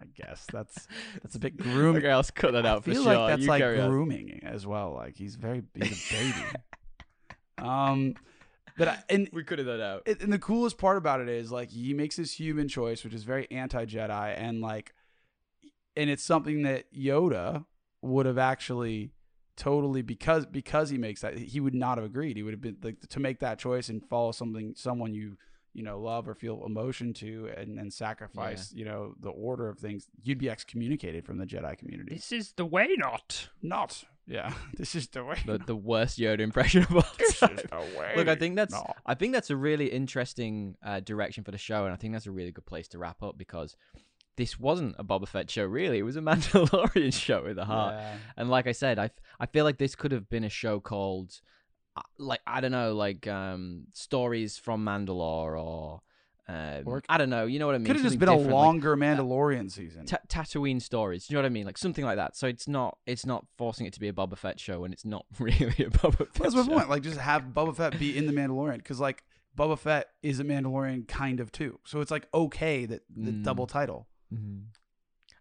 I guess that's that's a bit grooming. Okay, I'll cut that out I for feel sure. like that's You like carry on. grooming as well. Like he's very he's a baby. um, but I, and We cut that out. and the coolest part about it is like he makes this human choice, which is very anti Jedi, and like, and it's something that Yoda would have actually totally because because he makes that he would not have agreed. He would have been like to make that choice and follow something someone you you know love or feel emotion to and and sacrifice you know the order of things. You'd be excommunicated from the Jedi community. This is the way not. not yeah. This is the way. The, the worst Yoda impression of all This time. is the way. Look, I think that's not. I think that's a really interesting uh, direction for the show, and I think that's a really good place to wrap up because this wasn't a Boba Fett show. Really, it was a Mandalorian show at the heart. Yeah. And like I said, I, f- I feel like this could have been a show called, like I don't know, like um, stories from Mandalore or. Um, Or- I don't know, you know what I mean. Could have just been a different, like, longer Mandalorian season. Ta- Tatooine stories. You know what I mean? Like something like that. So it's not it's not forcing it to be a Boba Fett show, and it's not really a Boba Fett That's my show. point. Like, just have Boba Fett be in the Mandalorian because, like, Boba Fett is a Mandalorian kind of too. So it's like okay that the Mm. double title. Mhm.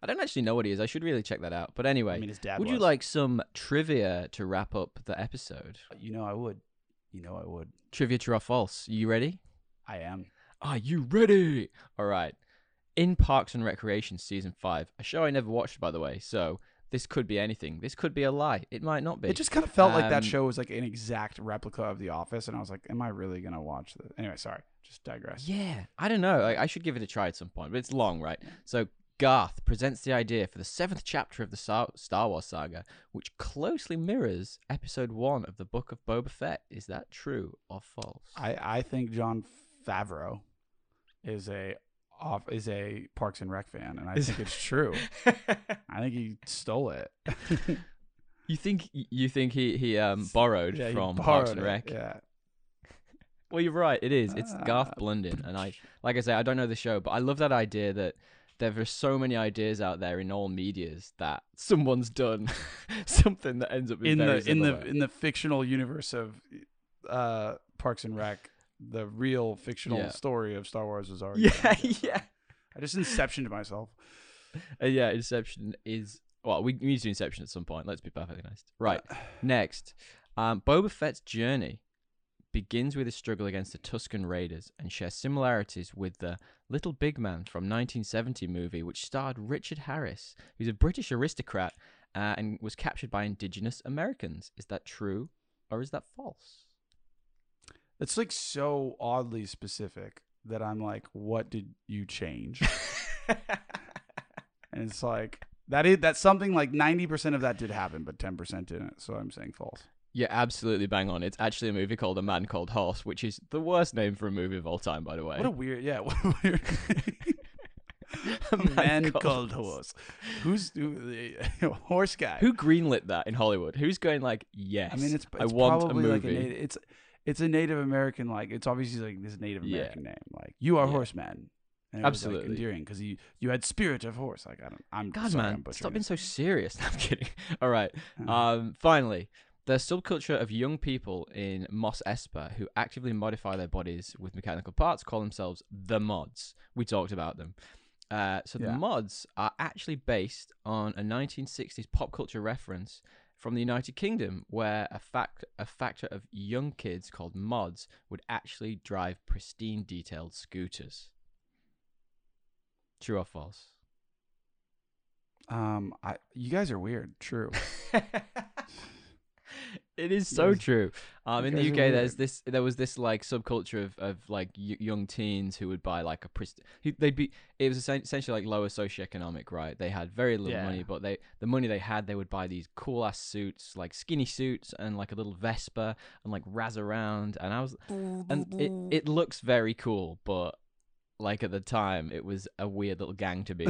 I don't actually know what he is. I should really check that out. But anyway, I mean, his dad. would you like some trivia to wrap up the episode? You know, I would. You know, I would. Trivia true or false? You ready? I am. Are you ready? All right. In Parks and Recreation season five, a show I never watched, by the way. So this could be anything. This could be a lie. It might not be. It just kind of felt like that Um, show was like an exact replica of The Office, and I was like, "Am I really gonna watch this?" Anyway, sorry. Just digress. Yeah, I don't know. Like, I should give it a try at some point, but it's long, right? So Garth presents the idea for the seventh chapter of the Star Wars saga, which closely mirrors Episode One of the Book of Boba Fett. Is that true or false? I I think Jon Favreau is a off is a Parks and Rec fan, and I Is- think it's true. I think he stole it. you think you think he he um borrowed Yeah, from Parks borrowed and it, Rec? Yeah. Well, you're right. It is. It's Garth Blunden, and I like I say I don't know the show, but I love that idea that there are so many ideas out there in all medias that someone's done something that ends up in the in the in the fictional universe of uh Parks and Rec, the real fictional Yeah. story of Star Wars was already. yeah yeah I just inceptioned myself. Uh, yeah. Inception is well, we need to do Inception at some point. Let's be perfectly honest. Right next, um, Boba Fett's journey begins with his struggle against the Tusken Raiders and shares similarities with the Little Big Man from 1970 movie, which starred Richard Harris, who's a British aristocrat uh, and was captured by indigenous Americans. Is that true or is that false? It's like so oddly specific that I'm like, what did you change? and it's like that is that's something like ninety percent of that did happen, but ten percent didn't. So I'm saying false. You're absolutely bang on. It's actually a movie called A Man Called Horse, which is the worst name for a movie of all time, by the way. What a weird, yeah. What a weird. A A man Called called horse. Who's who, the horse guy? Who greenlit that in Hollywood? Who's going like, yes? I mean, it's, I it's want a probably like a movie. native. It's it's a Native American like. It's obviously like this Native Yeah. American name. Like you are Yeah. horseman. And it was, like, Absolutely. endearing because you you had spirit of horse. Like I don't. I'm God, sorry, I'm man, stop being so serious. No, I'm kidding. All right. Uh, Um, finally, the subculture of young people in Mos Espa who actively modify their bodies with mechanical parts call themselves the mods. We talked about them. Uh, so the mods are actually based on a 1960s pop culture reference from the United Kingdom, where a fact a factor of young kids called mods would actually drive pristine, detailed scooters. True or false? um, I you guys are weird. True. it is so guys- true. Um, in the UK, there's this. There was this like subculture of, of like y- young teens who would buy like a prist. They'd be. It was essentially like lower socioeconomic, right? They had very little Yeah. money, but they the money they had, they would buy these cool ass suits, like skinny suits, and like a little Vespa, and like razz around. And I was, and it it looks very cool, but like at the time, it was a weird little gang to be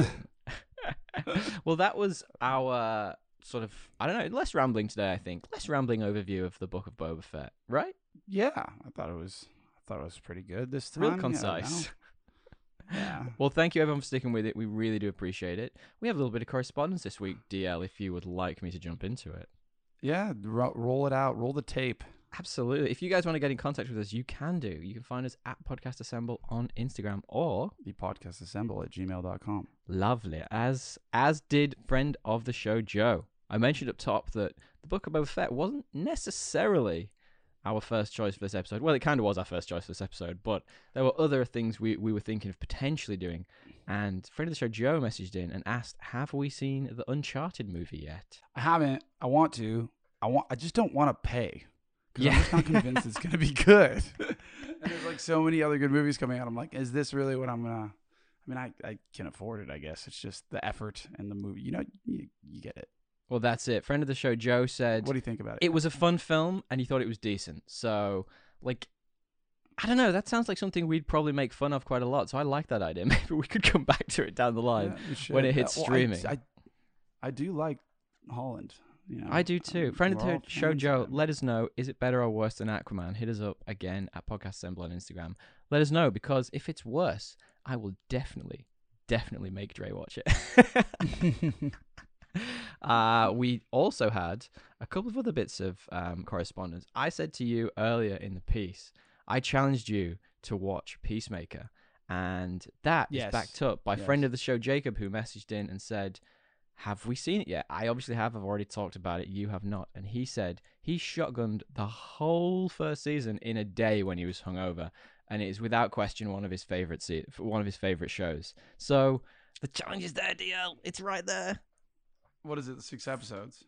well, that was our sort of I don't know, less rambling today. I think less rambling overview of the book of Boba Fett, right? yeah, I thought it was. I thought it was pretty good this time. Real Yeah, concise. Yeah. Well, thank you everyone for sticking with it. We really do appreciate it. We have a little bit of correspondence this week, DL. If you would like me to jump into it. Yeah. Ro- roll it out. Roll the tape. Absolutely. If you guys want to get in contact with us, you can do. You can find us at Podcast Assemble on Instagram or The podcast assemble at gmail.com. Lovely. As as did friend of the show Joe. I mentioned up top that the Book of Boba Fett wasn't necessarily our first choice for this episode. Well, it kind of was our first choice for this episode, but there were other things we, we were thinking of potentially doing. And friend of the show Joe messaged in and asked, "Have we seen the Uncharted movie yet?" I haven't. I want to. I want. I just don't want to pay. Yeah. I'm just not convinced it's gonna be good. and there's like so many other good movies coming out. I'm like, is this really what I'm gonna? I mean, I, I can afford it. I guess it's just the effort and the movie. You know, you, you get it. Well, that's it. Friend of the show Joe said What do you think about it? it was a fun film and he thought it was decent. So, like, I don't know. That sounds like something we'd probably make fun of quite a lot. So I like that idea. Maybe we could come back to it down the line. Yeah, when it hits well, I- streaming. I, I, do like Holland. You know, I do too. Um, Friend of the show, Joe, let us know. Is it better or worse than Aquaman? Hit us up again at Podcast Assemble on Instagram. Let us know because if it's worse, I will definitely, definitely make Dre watch it. uh, we also had a couple of other bits of um, correspondence. I said to you earlier in the piece, I challenged you to watch Peacemaker. And that is Yes. backed up by friend of the show, Jacob, who messaged in and said, have we seen it yet? I obviously have. I've already talked about it. You have not. And he said he shotgunned the whole first season in a day when he was hungover, and it is without question one of his favorite se- one of his favorite shows. So the challenge is there, DL. It's right there. What is it? The six episodes.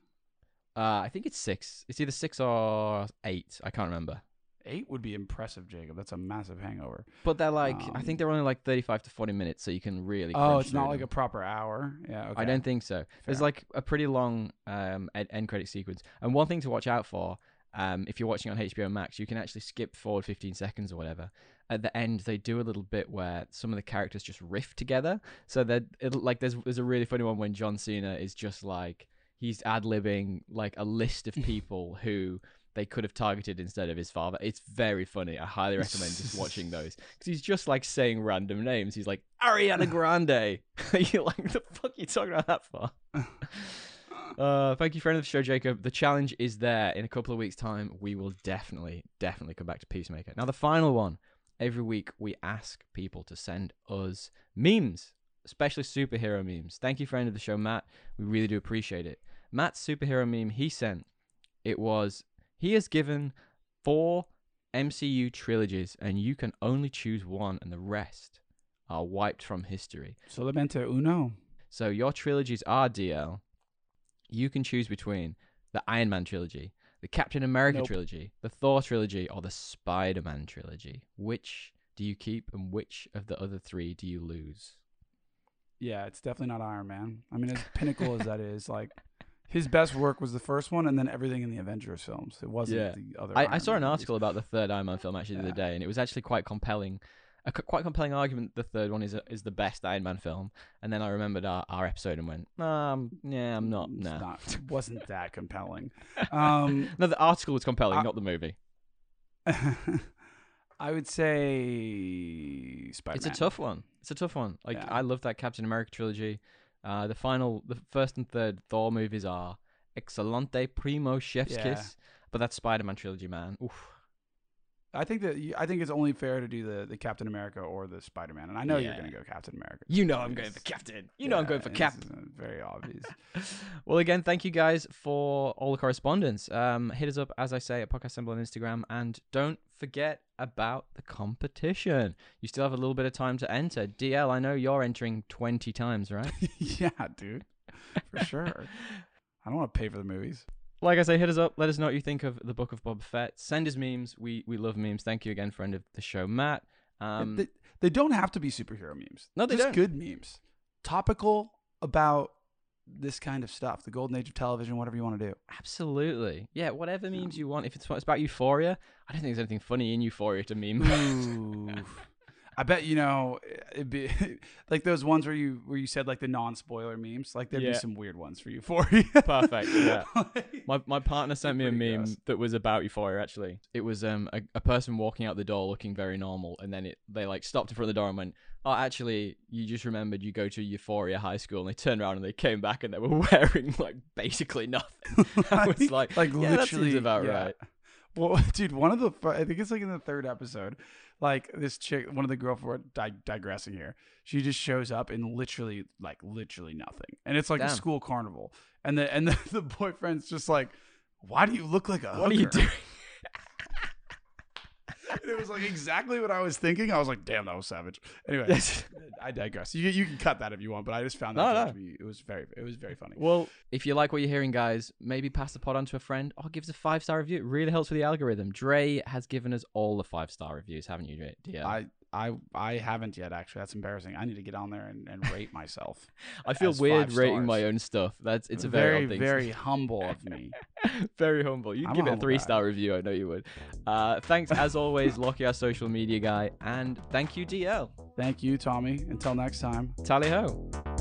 Uh, I think it's six. It's either six or eight. I can't remember. Eight would be impressive, Jacob. That's a massive hangover. But they're like, I Um, think they're only like thirty-five to forty minutes, so you can really. Oh, it's not through like a proper hour. Yeah. Okay. I don't think so. There's like a pretty long um, ed- end credit sequence, and one thing to watch out for, um, if you're watching on HBO Max, you can actually skip forward 15 seconds or whatever. At the end, they do a little bit where some of the characters just riff together. So that like there's there's a really funny one when John Cena is just like he's ad libbing like a list of people who they could have targeted instead of his father. It's very funny. I highly recommend just watching those because he's just like saying random names. He's like Ariana Grande. You're like, the fuck are you talking about that for? Uh, thank you, friend of the show, Jacob. The challenge is there. In a couple of weeks' time, we will definitely, definitely come back to Peacemaker. Now, the final one. Every week, we ask people to send us memes, especially superhero memes. Thank you, friend of the show, Matt. We really do appreciate it. Matt's superhero meme he sent, it was he has given four MCU trilogies, and you can only choose one, and the rest are wiped from history. Solamente uno. So your trilogies are DL. You can choose between the Iron Man trilogy, the Captain America Nope. trilogy, the Thor trilogy, or the Spider Man trilogy. Which do you keep and which of the other three do you lose? Yeah, it's definitely not Iron Man. I mean, as pinnacle as that is, like his best work was the first one, and then everything in the Avengers films. It wasn't Yeah. the other. I, I saw an Man movies. article about the third Iron Man film actually the other day, and it was actually quite compelling. A c- quite compelling argument. The third one is is the best Iron Man film, and then I remembered our, our episode and went, um, yeah, I'm not. It's Nah. not wasn't that compelling. Um, no, the article was compelling, I- not the movie. I would say Spider. It's a tough one. It's a tough one. Like Yeah. I love that Captain America trilogy. Uh, the final, the first and third Thor movies are excellente, primo, chef's Yeah. kiss. But that Spider-Man trilogy, man, oof. I think that you- I think it's only fair to do the, the Captain America or the Spider Man, and I know you're Yeah. gonna go Captain America. You know I'm going for Captain. You know I'm going for yeah, Cap. uh, Very obvious. well, again, thank you guys for all the correspondence. Um, hit us up, as I say, at Podcast Assemble on Instagram. And don't forget about the competition. You still have a little bit of time to enter. DL, I know you're entering 20 times, right? yeah, dude, for sure. I don't want to pay for the movies. Like I say, hit us up. Let us know what you think of the Book of Bob Fett. Send us memes. We we love memes. Thank you again, friend of the show, Matt. Um, they, they don't have to be superhero memes. No, they Just don't. good memes. Topical about this kind of stuff, the golden age of television, whatever you want to do. absolutely. Yeah, whatever memes you want. If it's, it's about Euphoria, I don't think there's anything funny in Euphoria to meme. I bet you know it'd be like those ones where you where you said like the non spoiler memes. Like there'd Yeah. be some weird ones for Euphoria. Perfect, yeah. Like- My my partner sent me a meme gross. that was about Euphoria. Actually, it was um a, a person walking out the door looking very normal, and then it they like stopped in front of the door and went, "Oh, actually, you just remembered you go to Euphoria High School." And they turned around and they came back and they were wearing like basically nothing. I was like, like yeah, literally about yeah. right. Well, dude, one of the I think it's like in the third episode, like this chick, one of the girlfriend di- digressing here. She just shows up in literally like literally nothing, and it's like Damn. a school carnival, and the and the, the boyfriend's just like, "Why do you look like a What are you doing? And it was like exactly what I was thinking. I was like, "Damn, that was savage." Anyway, I digress. You you can cut that if you want, but I just found No, that no. to be it was very it was very funny. Well, if you like what you're hearing, guys, maybe pass the pod on to a friend or give us a five star review. It really helps with the algorithm. Dre has given us all the five star reviews, haven't you, Dre? Yeah. I I I haven't yet actually. That's embarrassing. I need to get on there and, and rate myself. I feel weird rating my own stuff. That's it's a very very odd thing. very humble of me. very humble. You'd I'm a give it a three guy. star review. I know you would. Uh, thanks as always, Lockie, our social media guy, and thank you, DL. Thank you, Tommy. Until next time. Tally ho.